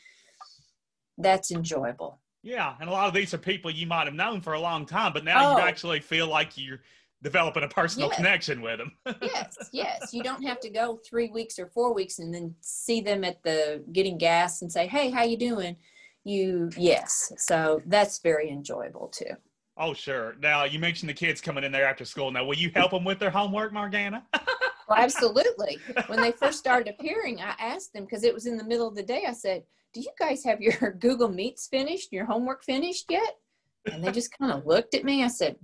that's enjoyable yeah and a lot of these are people you might have known for a long time but now oh. you actually feel like you're developing a personal yes. connection with them yes yes you don't have to go three weeks or four weeks and then see them at the getting gas and say hey how you doing you yes so that's very enjoyable too Oh, sure. Now, you mentioned the kids coming in there after school. Now, will you help them with their homework, Margana? well, absolutely. When they first started appearing, I asked them because it was in the middle of the day. I said, Do you guys have your Google Meets finished, your homework finished yet? And they just kind of looked at me. I said,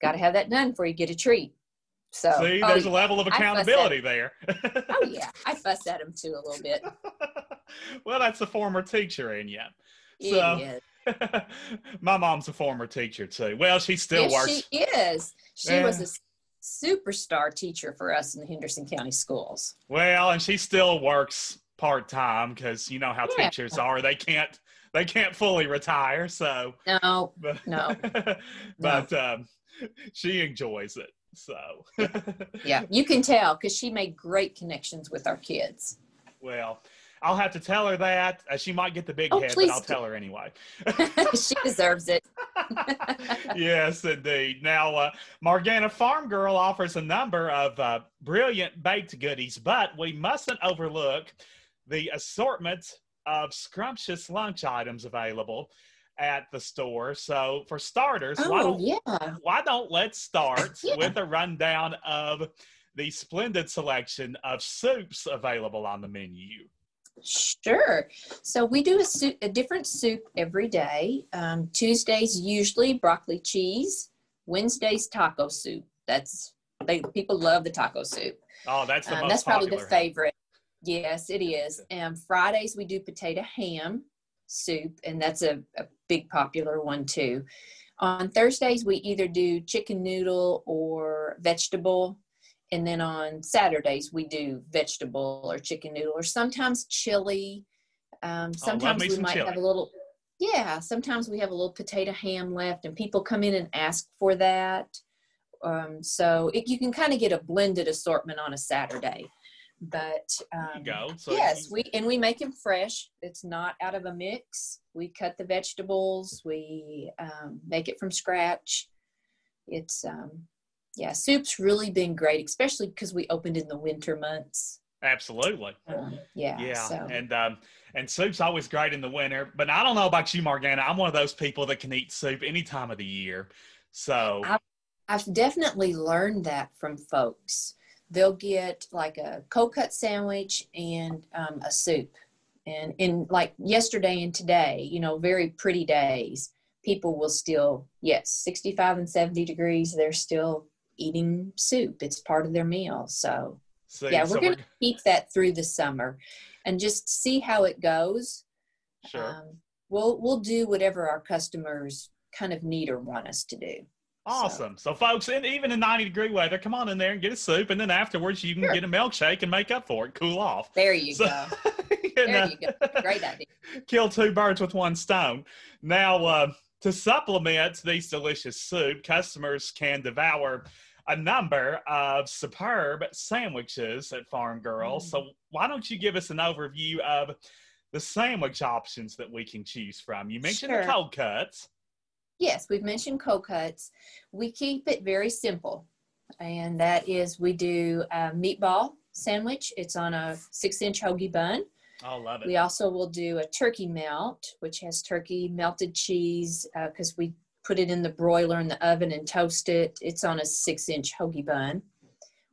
Got to have that done before you get a treat. So, see, oh, there's a level of accountability there. oh, yeah. I fuss at him too a little bit. well, that's the former teacher in you. So, My mom's a former teacher too. Well, she still yes, works. She is. She yeah. was a superstar teacher for us in the Henderson County schools. Well, and she still works part time because you know how yeah. teachers are. They can't they can't fully retire. So no, but, no, but no. Um, she enjoys it. So yeah. yeah, you can tell because she made great connections with our kids. Well, I'll have to tell her that. Uh, she might get the big oh, head, but I'll do. tell her anyway. she deserves it. yes, indeed. Now, uh, Margana Farm Girl offers a number of uh, brilliant baked goodies, but we mustn't overlook the assortment of scrumptious lunch items available at the store. So, for starters, oh, why don't yeah. why don't let's start yeah. with a rundown of the splendid selection of soups available on the menu. Sure. So we do a, soup, a different soup every day. Um, Tuesdays usually broccoli cheese. Wednesdays taco soup. That's they people love the taco soup. Oh, that's the um, That's probably the favorite. Yes, it is. And Fridays we do potato ham soup, and that's a, a big popular one too. On Thursdays we either do chicken noodle or vegetable and then on Saturdays we do vegetable or chicken noodle or sometimes chili. Um, oh, sometimes oh, we might chili. have a little, yeah. Sometimes we have a little potato ham left, and people come in and ask for that. Um, so it, you can kind of get a blended assortment on a Saturday. But um, go. So yes, we and we make them fresh. It's not out of a mix. We cut the vegetables. We um, make it from scratch. It's um, yeah, soup's really been great, especially because we opened in the winter months. Absolutely. Um, yeah. Yeah. So. And um, and soup's always great in the winter. But I don't know about you, Margana. I'm one of those people that can eat soup any time of the year. So I've, I've definitely learned that from folks. They'll get like a cold cut sandwich and um, a soup. And in like yesterday and today, you know, very pretty days, people will still, yes, 65 and 70 degrees, they're still eating soup. It's part of their meal. So, so yeah, we're going to keep that through the summer and just see how it goes. Sure. Um, we'll we'll do whatever our customers kind of need or want us to do. Awesome. So, so folks, in, even in 90 degree weather, come on in there and get a soup. And then afterwards, you can sure. get a milkshake and make up for it, cool off. There you so, go. there you go. Great idea. Kill two birds with one stone. Now, uh, to supplement these delicious soup, customers can devour a number of superb sandwiches at Farm Girl. Mm-hmm. So why don't you give us an overview of the sandwich options that we can choose from? You mentioned sure. the cold cuts. Yes, we've mentioned cold cuts. We keep it very simple, and that is we do a meatball sandwich. It's on a six-inch hoagie bun. I love it. We also will do a turkey melt, which has turkey, melted cheese, because uh, we put it in the broiler in the oven and toast it. It's on a six-inch hoagie bun.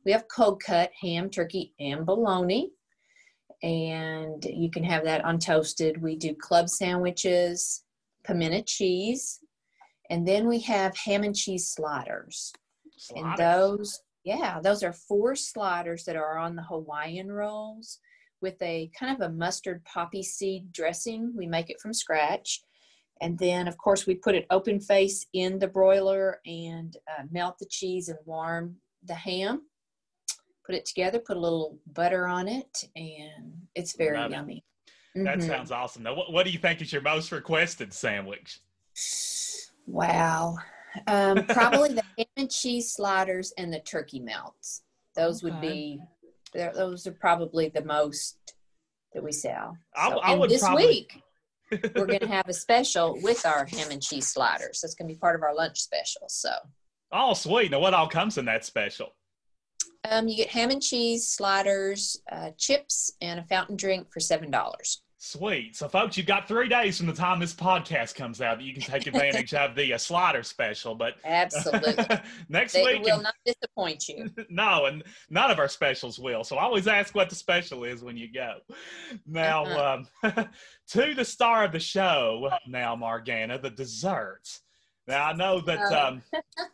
We have cold cut ham, turkey, and bologna, and you can have that untoasted. We do club sandwiches, pimento cheese, and then we have ham and cheese sliders. sliders. And those, yeah, those are four sliders that are on the Hawaiian rolls with a kind of a mustard poppy seed dressing. We make it from scratch. And then, of course, we put it open face in the broiler and uh, melt the cheese and warm the ham. Put it together, put a little butter on it, and it's very Love yummy. It. That mm-hmm. sounds awesome. Now, what, what, do you think is your most requested sandwich? Wow. Um, probably the ham and cheese sliders and the turkey melts. Those okay. would be, those are probably the most that we sell. So, I, I would this probably... week, we're going to have a special with our ham and cheese sliders. That's going to be part of our lunch special. So. Oh, sweet. Now, what all comes in that special? Um, you get ham and cheese sliders, uh, chips, and a fountain drink for seven dollars. Sweet. So, folks, you've got three days from the time this podcast comes out that you can take advantage of the uh, slider special. But absolutely, next they week will and, not disappoint you. no, and none of our specials will. So, I always ask what the special is when you go. Now, uh-huh. um, to the star of the show, now, Margana, the desserts. Now, I know that oh.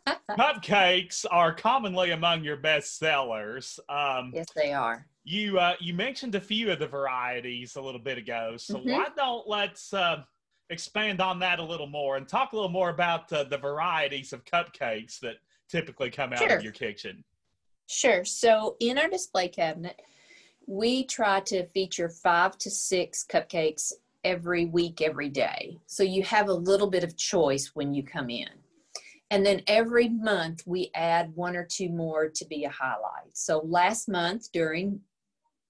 um, cupcakes are commonly among your best sellers. Um, yes, they are you uh, you mentioned a few of the varieties a little bit ago, so mm-hmm. why don't let's uh, expand on that a little more and talk a little more about uh, the varieties of cupcakes that typically come out sure. of your kitchen. Sure. So in our display cabinet, we try to feature five to six cupcakes every week, every day. So you have a little bit of choice when you come in. And then every month we add one or two more to be a highlight. So last month during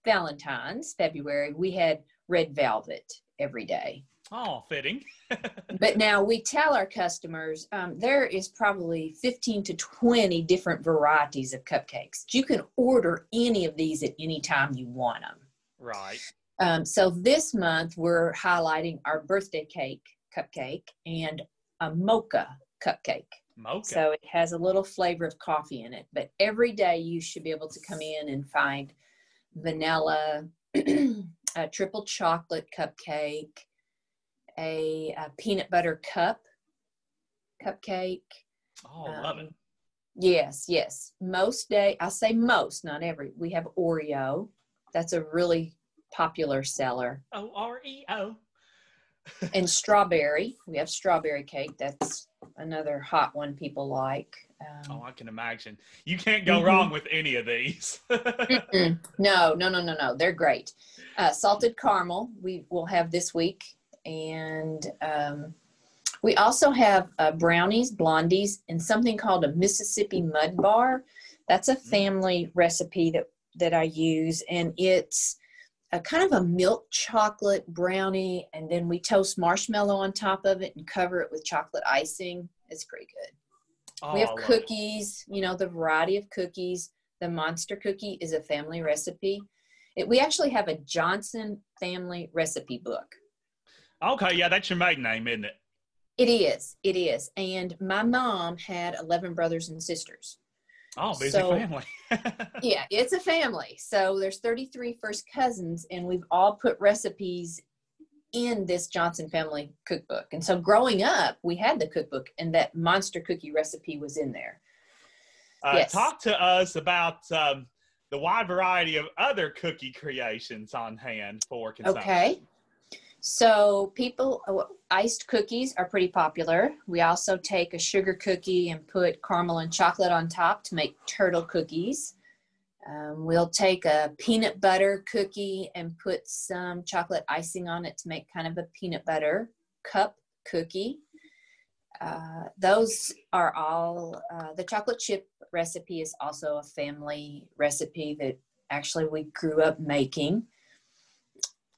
Valentine's, February, we had red velvet every day. Oh, fitting. but now we tell our customers um, there is probably 15 to 20 different varieties of cupcakes. You can order any of these at any time you want them. Right. Um, so this month we're highlighting our birthday cake cupcake and a mocha cupcake. Mocha. So it has a little flavor of coffee in it. But every day you should be able to come in and find vanilla, a triple chocolate cupcake, a, a, peanut butter cup cupcake. Oh, um, love it. Yes, yes. Most day, I say most, not every. We have Oreo. That's a really popular seller. O R E O. and strawberry. We have strawberry cake. That's another hot one people like. Um, oh, I can imagine. You can't go mm-hmm. wrong with any of these. no, no, no, no, no. They're great. Uh, salted caramel, we will have this week. And um, we also have uh, brownies, blondies, and something called a Mississippi mud bar. That's a mm. family recipe that, that I use. And it's a kind of a milk chocolate brownie. And then we toast marshmallow on top of it and cover it with chocolate icing. It's pretty good. Oh, we have cookies, you know, the variety of cookies. The monster cookie is a family recipe. It, we actually have a Johnson family recipe book. Okay, yeah, that's your maiden name, isn't it? It is. It is. And my mom had 11 brothers and sisters. Oh, busy so, family. yeah, it's a family. So there's 33 first cousins, and we've all put recipes in this Johnson family cookbook. And so growing up, we had the cookbook and that monster cookie recipe was in there. Uh, yes. Talk to us about um, the wide variety of other cookie creations on hand for consumption. Okay. So people, uh, iced cookies are pretty popular. We also take a sugar cookie and put caramel and chocolate on top to make turtle cookies. Um, we'll take a peanut butter cookie and put some chocolate icing on it to make kind of a peanut butter cup cookie. uh, those are all uh, the chocolate chip recipe is also a family recipe that actually we grew up making.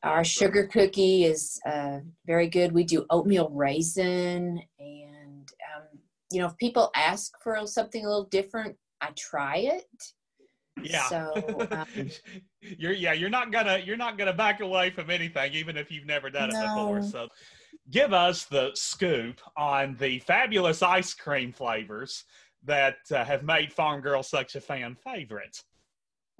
Our sugar cookie is uh, very good. We do oatmeal raisin, and um, you know, if people ask for something a little different, I try it. Yeah. So um, you're yeah you're not gonna you're not gonna back away from anything even if you've never done it before. So give us the scoop on the fabulous ice cream flavors that uh, have made Farm Girl such a fan favorite.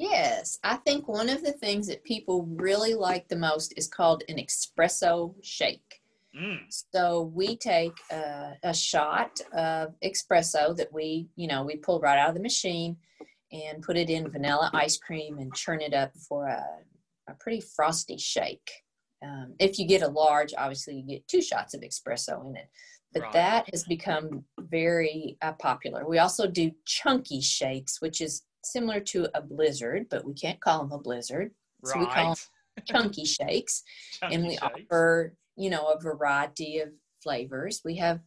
Yes, I think one of the things that people really like the most is called an espresso shake. Mm. So we take a, a shot of espresso that we, you know, we pull right out of the machine and put it in vanilla ice cream and churn it up for a, a pretty frosty shake. Um, if you get a large, obviously you get two shots of espresso in it. But Right. that has become very uh, popular. We also do chunky shakes, which is similar to a blizzard, but we can't call them a blizzard. So we call them chunky shakes. And we shakes. offer you know a variety of flavors. We have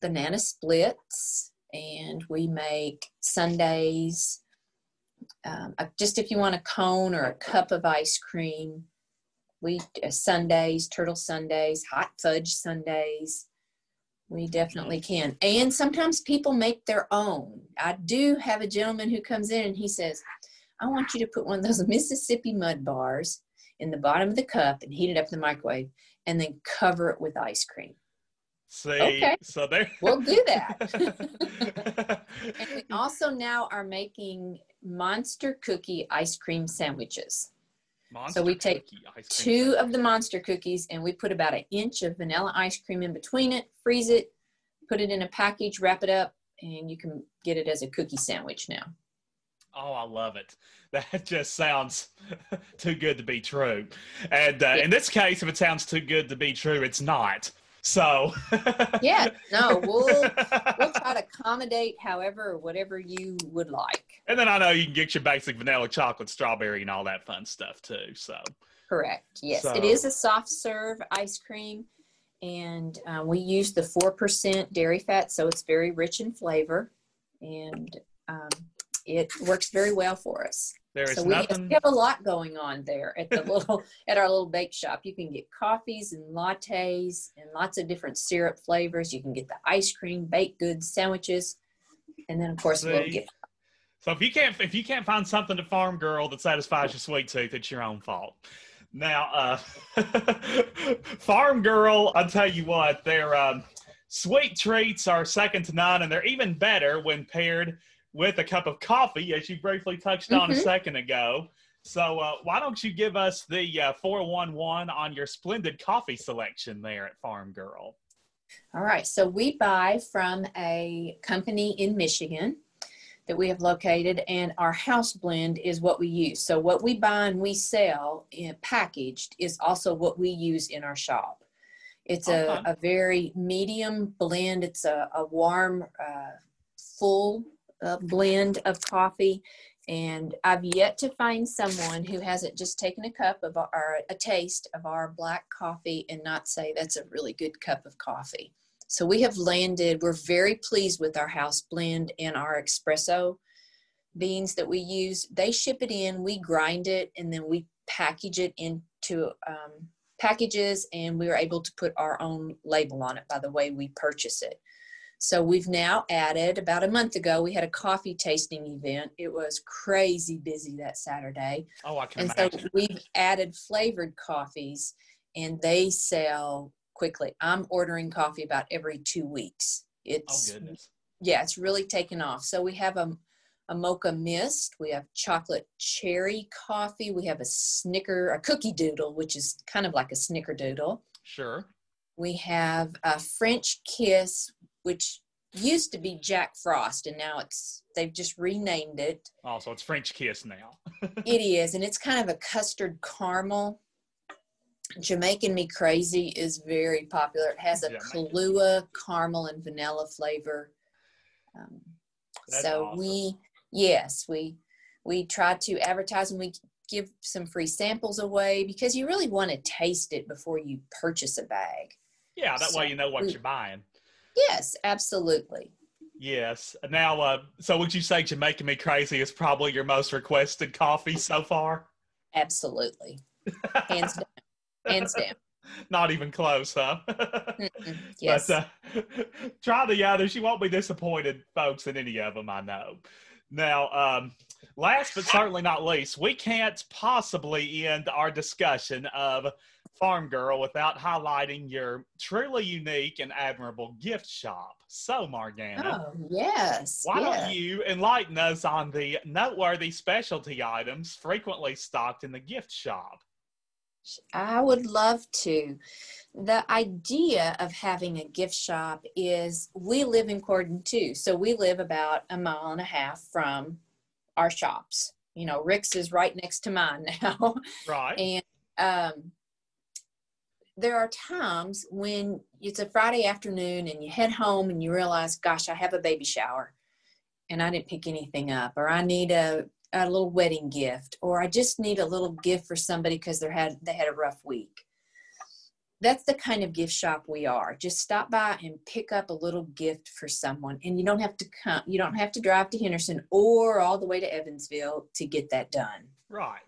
banana splits and we make sundaes um, uh, just if you want a cone or a cup of ice cream we uh, sundaes turtle sundaes hot fudge sundaes we definitely can and sometimes people make their own i do have a gentleman who comes in and he says i want you to put one of those mississippi mud bars in the bottom of the cup and heat it up in the microwave and then cover it with ice cream. See, Okay. so there. We'll do that. And we also now are making monster cookie ice cream sandwiches. Monster we take Two of the monster cookies and we put about an inch of vanilla ice cream in between it, freeze it, put it in a package, wrap it up, and you can get it as a cookie sandwich now. Oh, I love it. That just sounds too good to be true. And uh, in this case, if it sounds too good to be true, it's not. So Yeah, no, we'll we'll try to accommodate however or whatever you would like. And then I know you can get your basic vanilla, chocolate, strawberry, and all that fun stuff too. So Correct. Yes, So- it is a soft serve ice cream, and uh, we use the four percent dairy fat, so it's very rich in flavor, and um, it works very well for us. There is so we have, nothing. we have a lot going on there at the little at our little bake shop. You can get coffees and lattes and lots of different syrup flavors. You can get the ice cream, baked goods, sandwiches, and then of course we'll get So if you can't if you can't find something to Farm Girl that satisfies your sweet tooth, it's your own fault. Now, uh, Farm Girl, I'll tell you what, their um, sweet treats are second to none, and they're even better when paired with a cup of coffee, as you briefly touched on a Mhm. second ago. So uh, why don't you give us the uh, 411 on your splendid coffee selection there at Farm Girl? All right, so we buy from a company in Michigan that we have located, and our house blend is what we use. So, what we buy and we sell in packaged is also what we use in our shop. It's a, Okay. a very medium blend, it's a, a warm, uh, full uh, blend of coffee. And I've yet to find someone who hasn't just taken a cup of our, a taste of our black coffee and not say that's a really good cup of coffee. So we have landed, we're very pleased with our house blend and our espresso beans that we use. They ship it in, we grind it, and then we package it into um, packages, and we are able to put our own label on it by the way we purchase it. So we've now added, about a month ago, we had a coffee tasting event. It was crazy busy that Saturday. Oh, I can And so we've added flavored coffees and they sell quickly. I'm ordering coffee about every two weeks. oh, It's goodness. yeah, it's really taken off. So we have a, a mocha mist, we have chocolate cherry coffee, we have a snicker, a cookie doodle, which is kind of like a snickerdoodle. Sure. We have a French kiss, which used to be Jack Frost, and now it's they've just renamed it. Oh, so it's French kiss now. It is, and it's kind of a custard caramel. Jamaican Me Crazy is very popular. It has a Jamaican. Kahlua caramel and vanilla flavor. Um, so awesome. we, yes, we we try to advertise and we give some free samples away because you really want to taste it before you purchase a bag. Yeah, that way you know what we- you're buying. Yes, absolutely. Yes. Now, uh, so would you say Jamaica Me Crazy is probably your most requested coffee so far? Absolutely. Hands down. Hands down. Not even close, huh? yes. But, uh, try the others. You won't be disappointed, folks, in any of them, I know. Now, um, last but certainly not least, we can't possibly end our discussion of Farm Girl without highlighting your truly unique and admirable gift shop. So, Margana. Oh, yes. Why yes. don't you enlighten us on the noteworthy specialty items frequently stocked in the gift shop? I would love to. The idea of having a gift shop is we live in Corydon too. So we live about a mile and a half from our shops. You know, Rick's is right next to mine now. Right. And um, there are times when it's a Friday afternoon and you head home and you realize, gosh, I have a baby shower and I didn't pick anything up, or I need a, a little wedding gift, or I just need a little gift for somebody because they had they had a rough week. That's the kind of gift shop we are. Just stop by and pick up a little gift for someone, and you don't have to come. You don't have to drive to Henderson or all the way to Evansville to get that done. Right.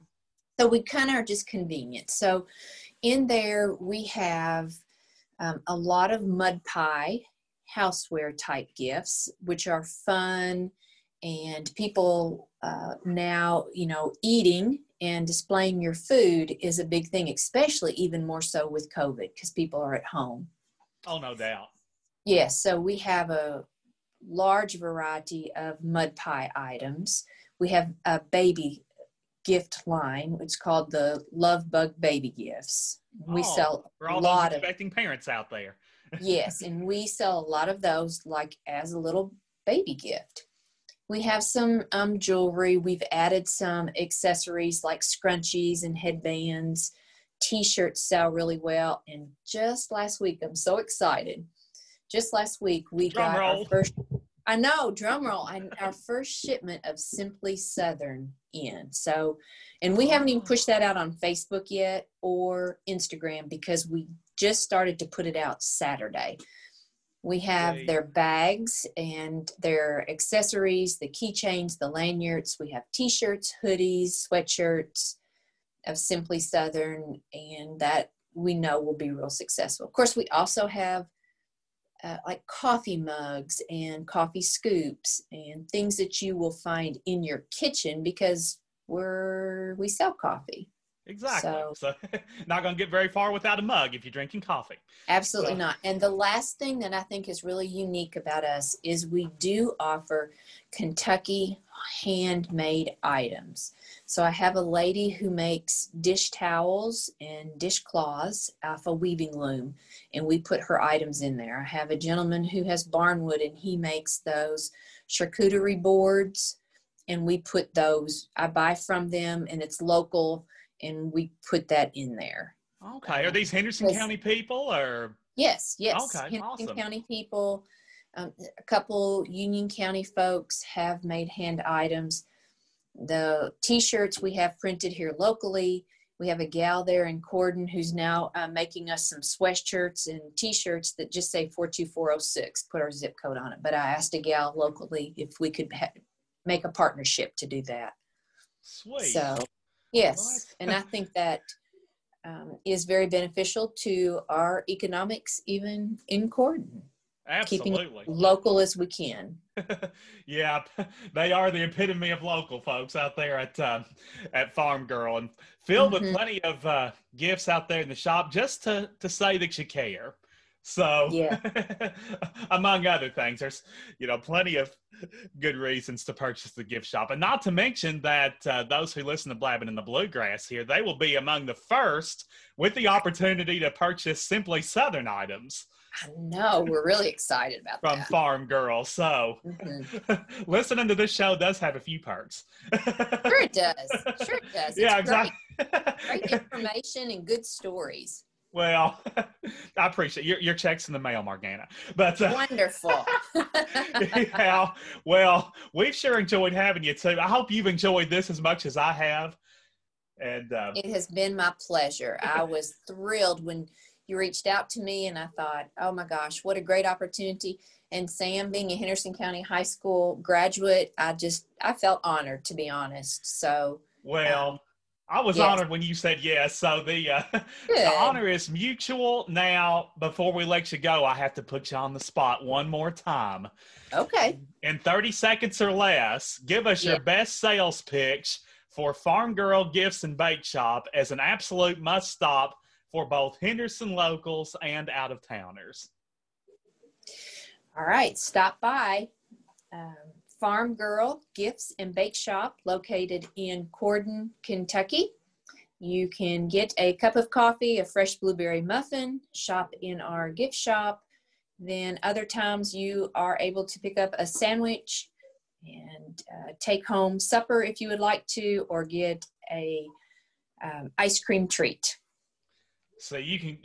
So we kind of are just convenient. So in there we have um, a lot of mud pie houseware type gifts, which are fun and people uh, now, you know, eating and displaying your food is a big thing, especially even more so with COVID because people are at home. Oh, no doubt. Yes, so we have a large variety of mud pie items. We have a baby gift line. It's called the Love Bug Baby Gifts. We Oh, sell For a all lot those of expecting parents out there. yes, and we sell a lot of those like as a little baby gift. We have some um, jewelry. We've added some accessories like scrunchies and headbands. T-shirts sell really well. And just last week, I'm so excited. Just last week, we Drum got roll. our first. I know, drum roll. I, our first shipment of Simply Southern in. So, and we haven't even pushed that out on Facebook yet or Instagram because we just started to put it out Saturday. We have their bags and their accessories, the keychains, the lanyards. We have t shirts, hoodies, sweatshirts of Simply Southern, and that we know will be real successful. Of course, we also have uh, like coffee mugs and coffee scoops and things that you will find in your kitchen because we're we sell coffee. Exactly. So- So, not going to get very far without a mug if you're drinking coffee. Absolutely So- not. And the last thing that I think is really unique about us is we do offer Kentucky handmade items. So I have a lady who makes dish towels and dishcloths off a weaving loom, and we put her items in there. I have a gentleman who has barnwood, and he makes those charcuterie boards, and we put those. I buy from them, and it's local, and we put that in there. Okay. Are these Henderson. County people or? Yes, yes. Okay, Henderson awesome. County people, um, a couple Union County folks have made hand items. The T-shirts we have printed here locally. We have a gal there in Corydon who's now uh, making us some sweatshirts and T-shirts that just say 42406. Put our zip code on it. But I asked a gal locally if we could ha- make a partnership to do that. Sweet. So, yes, and I think that um, is very beneficial to our economics, even in Corydon, keeping local as we can. yeah, they are the epitome of local folks out there at uh, at Farm Girl, and filled with Mhm. plenty of uh, gifts out there in the shop, just to to say that you care. So, Yeah. among other things, there's you know plenty of good reasons to purchase the gift shop, and not to mention that uh, those who listen to Blabbing in the Bluegrass here, they will be among the first with the opportunity to purchase simply Southern items I know we're really excited about that. from that. Farm Girl. So, Mhm. listening to this show does have a few perks. Sure, it does. Sure, it does. yeah, It's great. exactly. Great information and good stories. Well, I appreciate your your checks in the mail, Margana. But uh, Wonderful. yeah, well, we've sure enjoyed having you too. I hope you've enjoyed this as much as I have. And uh, It has been my pleasure. I was thrilled when you reached out to me, and I thought, oh my gosh, what a great opportunity. And Sam, being a Henderson County High School graduate, I just I felt honored to be honest. So well. Um, I was yes. honored when you said yes. So the uh, the honor is mutual. Now, before we let you go, I have to put you on the spot one more time. Okay. In 30 seconds or less, give us yeah. your best sales pitch for Farm Girl Gifts and Bake Shop as an absolute must stop for both Henderson locals and out of towners. All right, stop by um, Farm Girl Gifts and Bake Shop located in Corydon, Kentucky. You can get a cup of coffee, a fresh blueberry muffin, shop in our gift shop. Then other times you are able to pick up a sandwich and uh, take home supper if you would like to, or get a um, ice cream treat. So you can,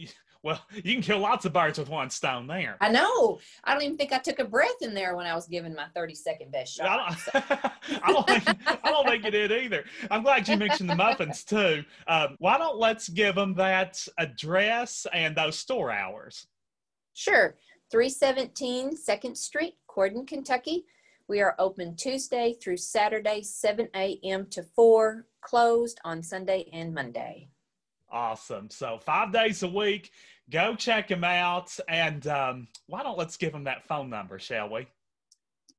well, you can kill lots of birds with one stone there. I know. I don't even think I took a breath in there when I was giving my 30 second best shot. I don't, so. I don't think I don't think you did either. I'm glad you mentioned the muffins too. Um, why don't let's give them that address and those store hours? Sure. 317 2nd Street, Corydon, Kentucky. We are open Tuesday through Saturday, 7 a.m. to 4, closed on Sunday and Monday. Awesome. So five days a week. Go check him out. And um, why don't let's give him that phone number, shall we?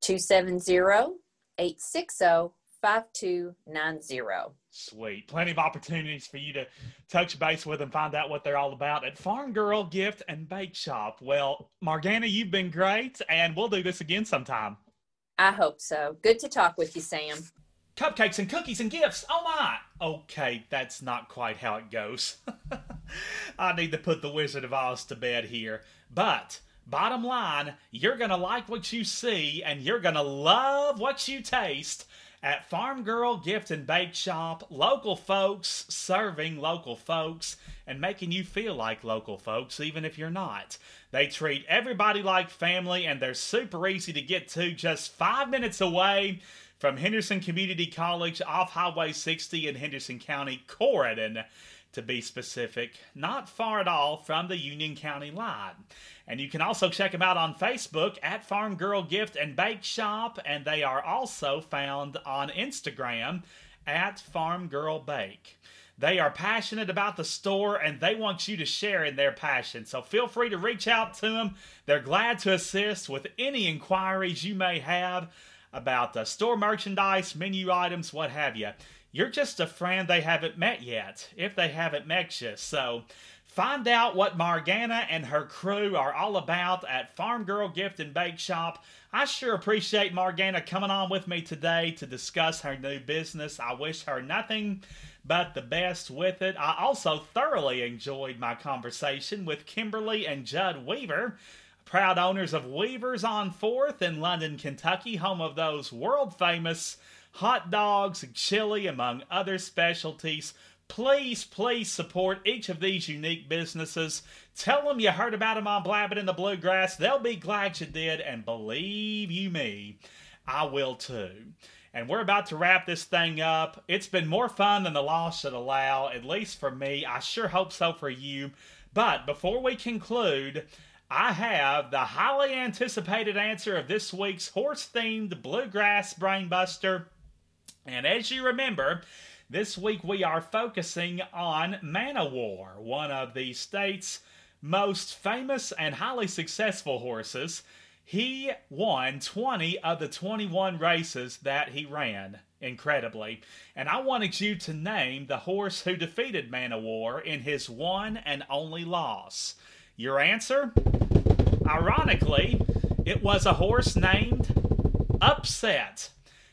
270-860-5290. Sweet. Plenty of opportunities for you to touch base with and find out what they're all about at Farm Girl Gift and Bake Shop. Well, Margana, you've been great, and we'll do this again sometime. I hope so. Good to talk with you, Sam cupcakes and cookies and gifts. Oh my! Okay, that's not quite how it goes. I need to put the Wizard of Oz to bed here. But, bottom line, you're going to like what you see and you're going to love what you taste at Farm Girl Gift and Bake Shop. Local folks serving local folks and making you feel like local folks, even if you're not. They treat everybody like family and they're super easy to get to, just five minutes away from Henderson Community College off Highway 60 in Henderson County, Corydon to be specific, not far at all from the Union County line. And you can also check them out on Facebook at Farm Girl Gift and Bake Shop, and they are also found on Instagram at Farm Girl Bake. They are passionate about the store and they want you to share in their passion. So feel free to reach out to them. They're glad to assist with any inquiries you may have about uh, store merchandise, menu items, what have you. You're just a friend they haven't met yet, if they haven't met you. So find out what Margana and her crew are all about at Farm Girl Gift and Bake Shop. I sure appreciate Margana coming on with me today to discuss her new business. I wish her nothing but the best with it. I also thoroughly enjoyed my conversation with Kimberly and Judd Weaver proud owners of Weaver's on 4th in London, Kentucky, home of those world famous hot dogs chili, among other specialties. Please, please support each of these unique businesses. Tell them you heard about them on Blabbing in the Bluegrass. They'll be glad you did, and believe you me, I will too. And we're about to wrap this thing up. It's been more fun than the law should allow, at least for me. I sure hope so for you. But before we conclude, I have the highly anticipated answer of this week's horse themed bluegrass brainbuster. And as you remember, this week we are focusing on Man o' War, one of the state's most famous and highly successful horses. He won 20 of the 21 races that he ran, incredibly. And I wanted you to name the horse who defeated Man o' War in his one and only loss. Your answer? Ironically, it was a horse named Upset.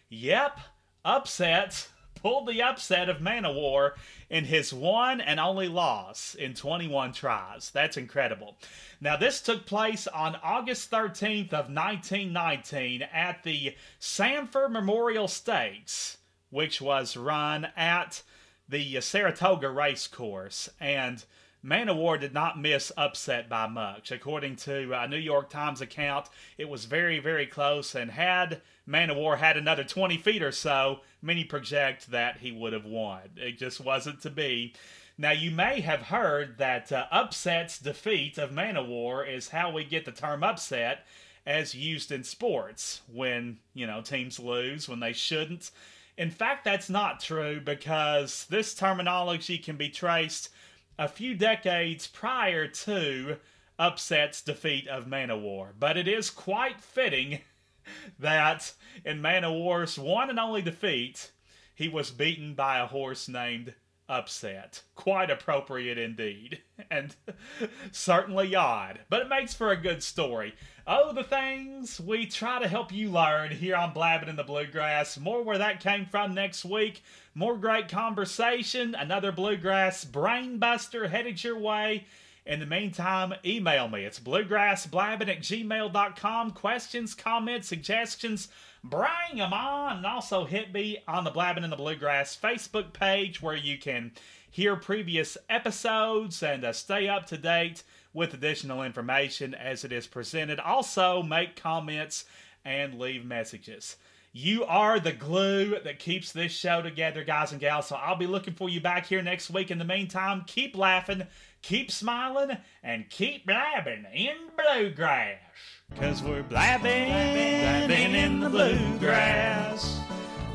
Yep, Upset pulled the upset of Man o' War in his one and only loss in 21 tries. That's incredible. Now, this took place on August 13th of 1919 at the Sanford Memorial Stakes, which was run at the Saratoga Racecourse. And Man o' War did not miss upset by much. According to a New York Times account, it was very, very close, and had Man o' War had another 20 feet or so, many project that he would have won. It just wasn't to be. Now, you may have heard that uh, upset's defeat of Man-O-War is how we get the term upset as used in sports when, you know, teams lose when they shouldn't. In fact, that's not true because this terminology can be traced a few decades prior to upset's defeat of Man-O-War. But it is quite fitting that in Man-O-War's one and only defeat, he was beaten by a horse named Upset. Quite appropriate indeed, and certainly odd, but it makes for a good story. Oh, the things we try to help you learn here on Blabbing in the Bluegrass. More where that came from next week. More great conversation. Another Bluegrass brainbuster headed your way. In the meantime, email me. It's bluegrassblabbing at gmail.com. Questions, comments, suggestions, bring them on. And also hit me on the Blabbing in the Bluegrass Facebook page where you can hear previous episodes and uh, stay up to date with additional information as it is presented. Also, make comments and leave messages. You are the glue that keeps this show together, guys and gals. So I'll be looking for you back here next week. In the meantime, keep laughing, keep smiling, and keep blabbing in bluegrass. Cause we're blabbing, blabbing in the bluegrass.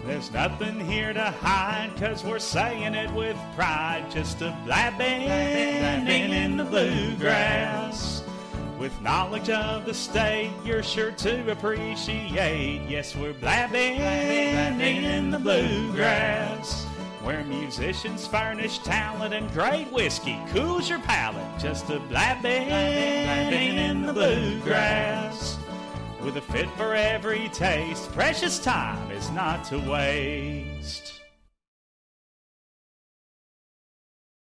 There's nothing here to hide, cause we're saying it with pride. Just a blabbing, blabbing in the bluegrass. With knowledge of the state, you're sure to appreciate. Yes, we're blabbing, blabbing in the bluegrass. Where musicians furnish talent and great whiskey cools your palate. Just a blabbing, blabbing in the bluegrass. With a fit for every taste, precious time is not to waste.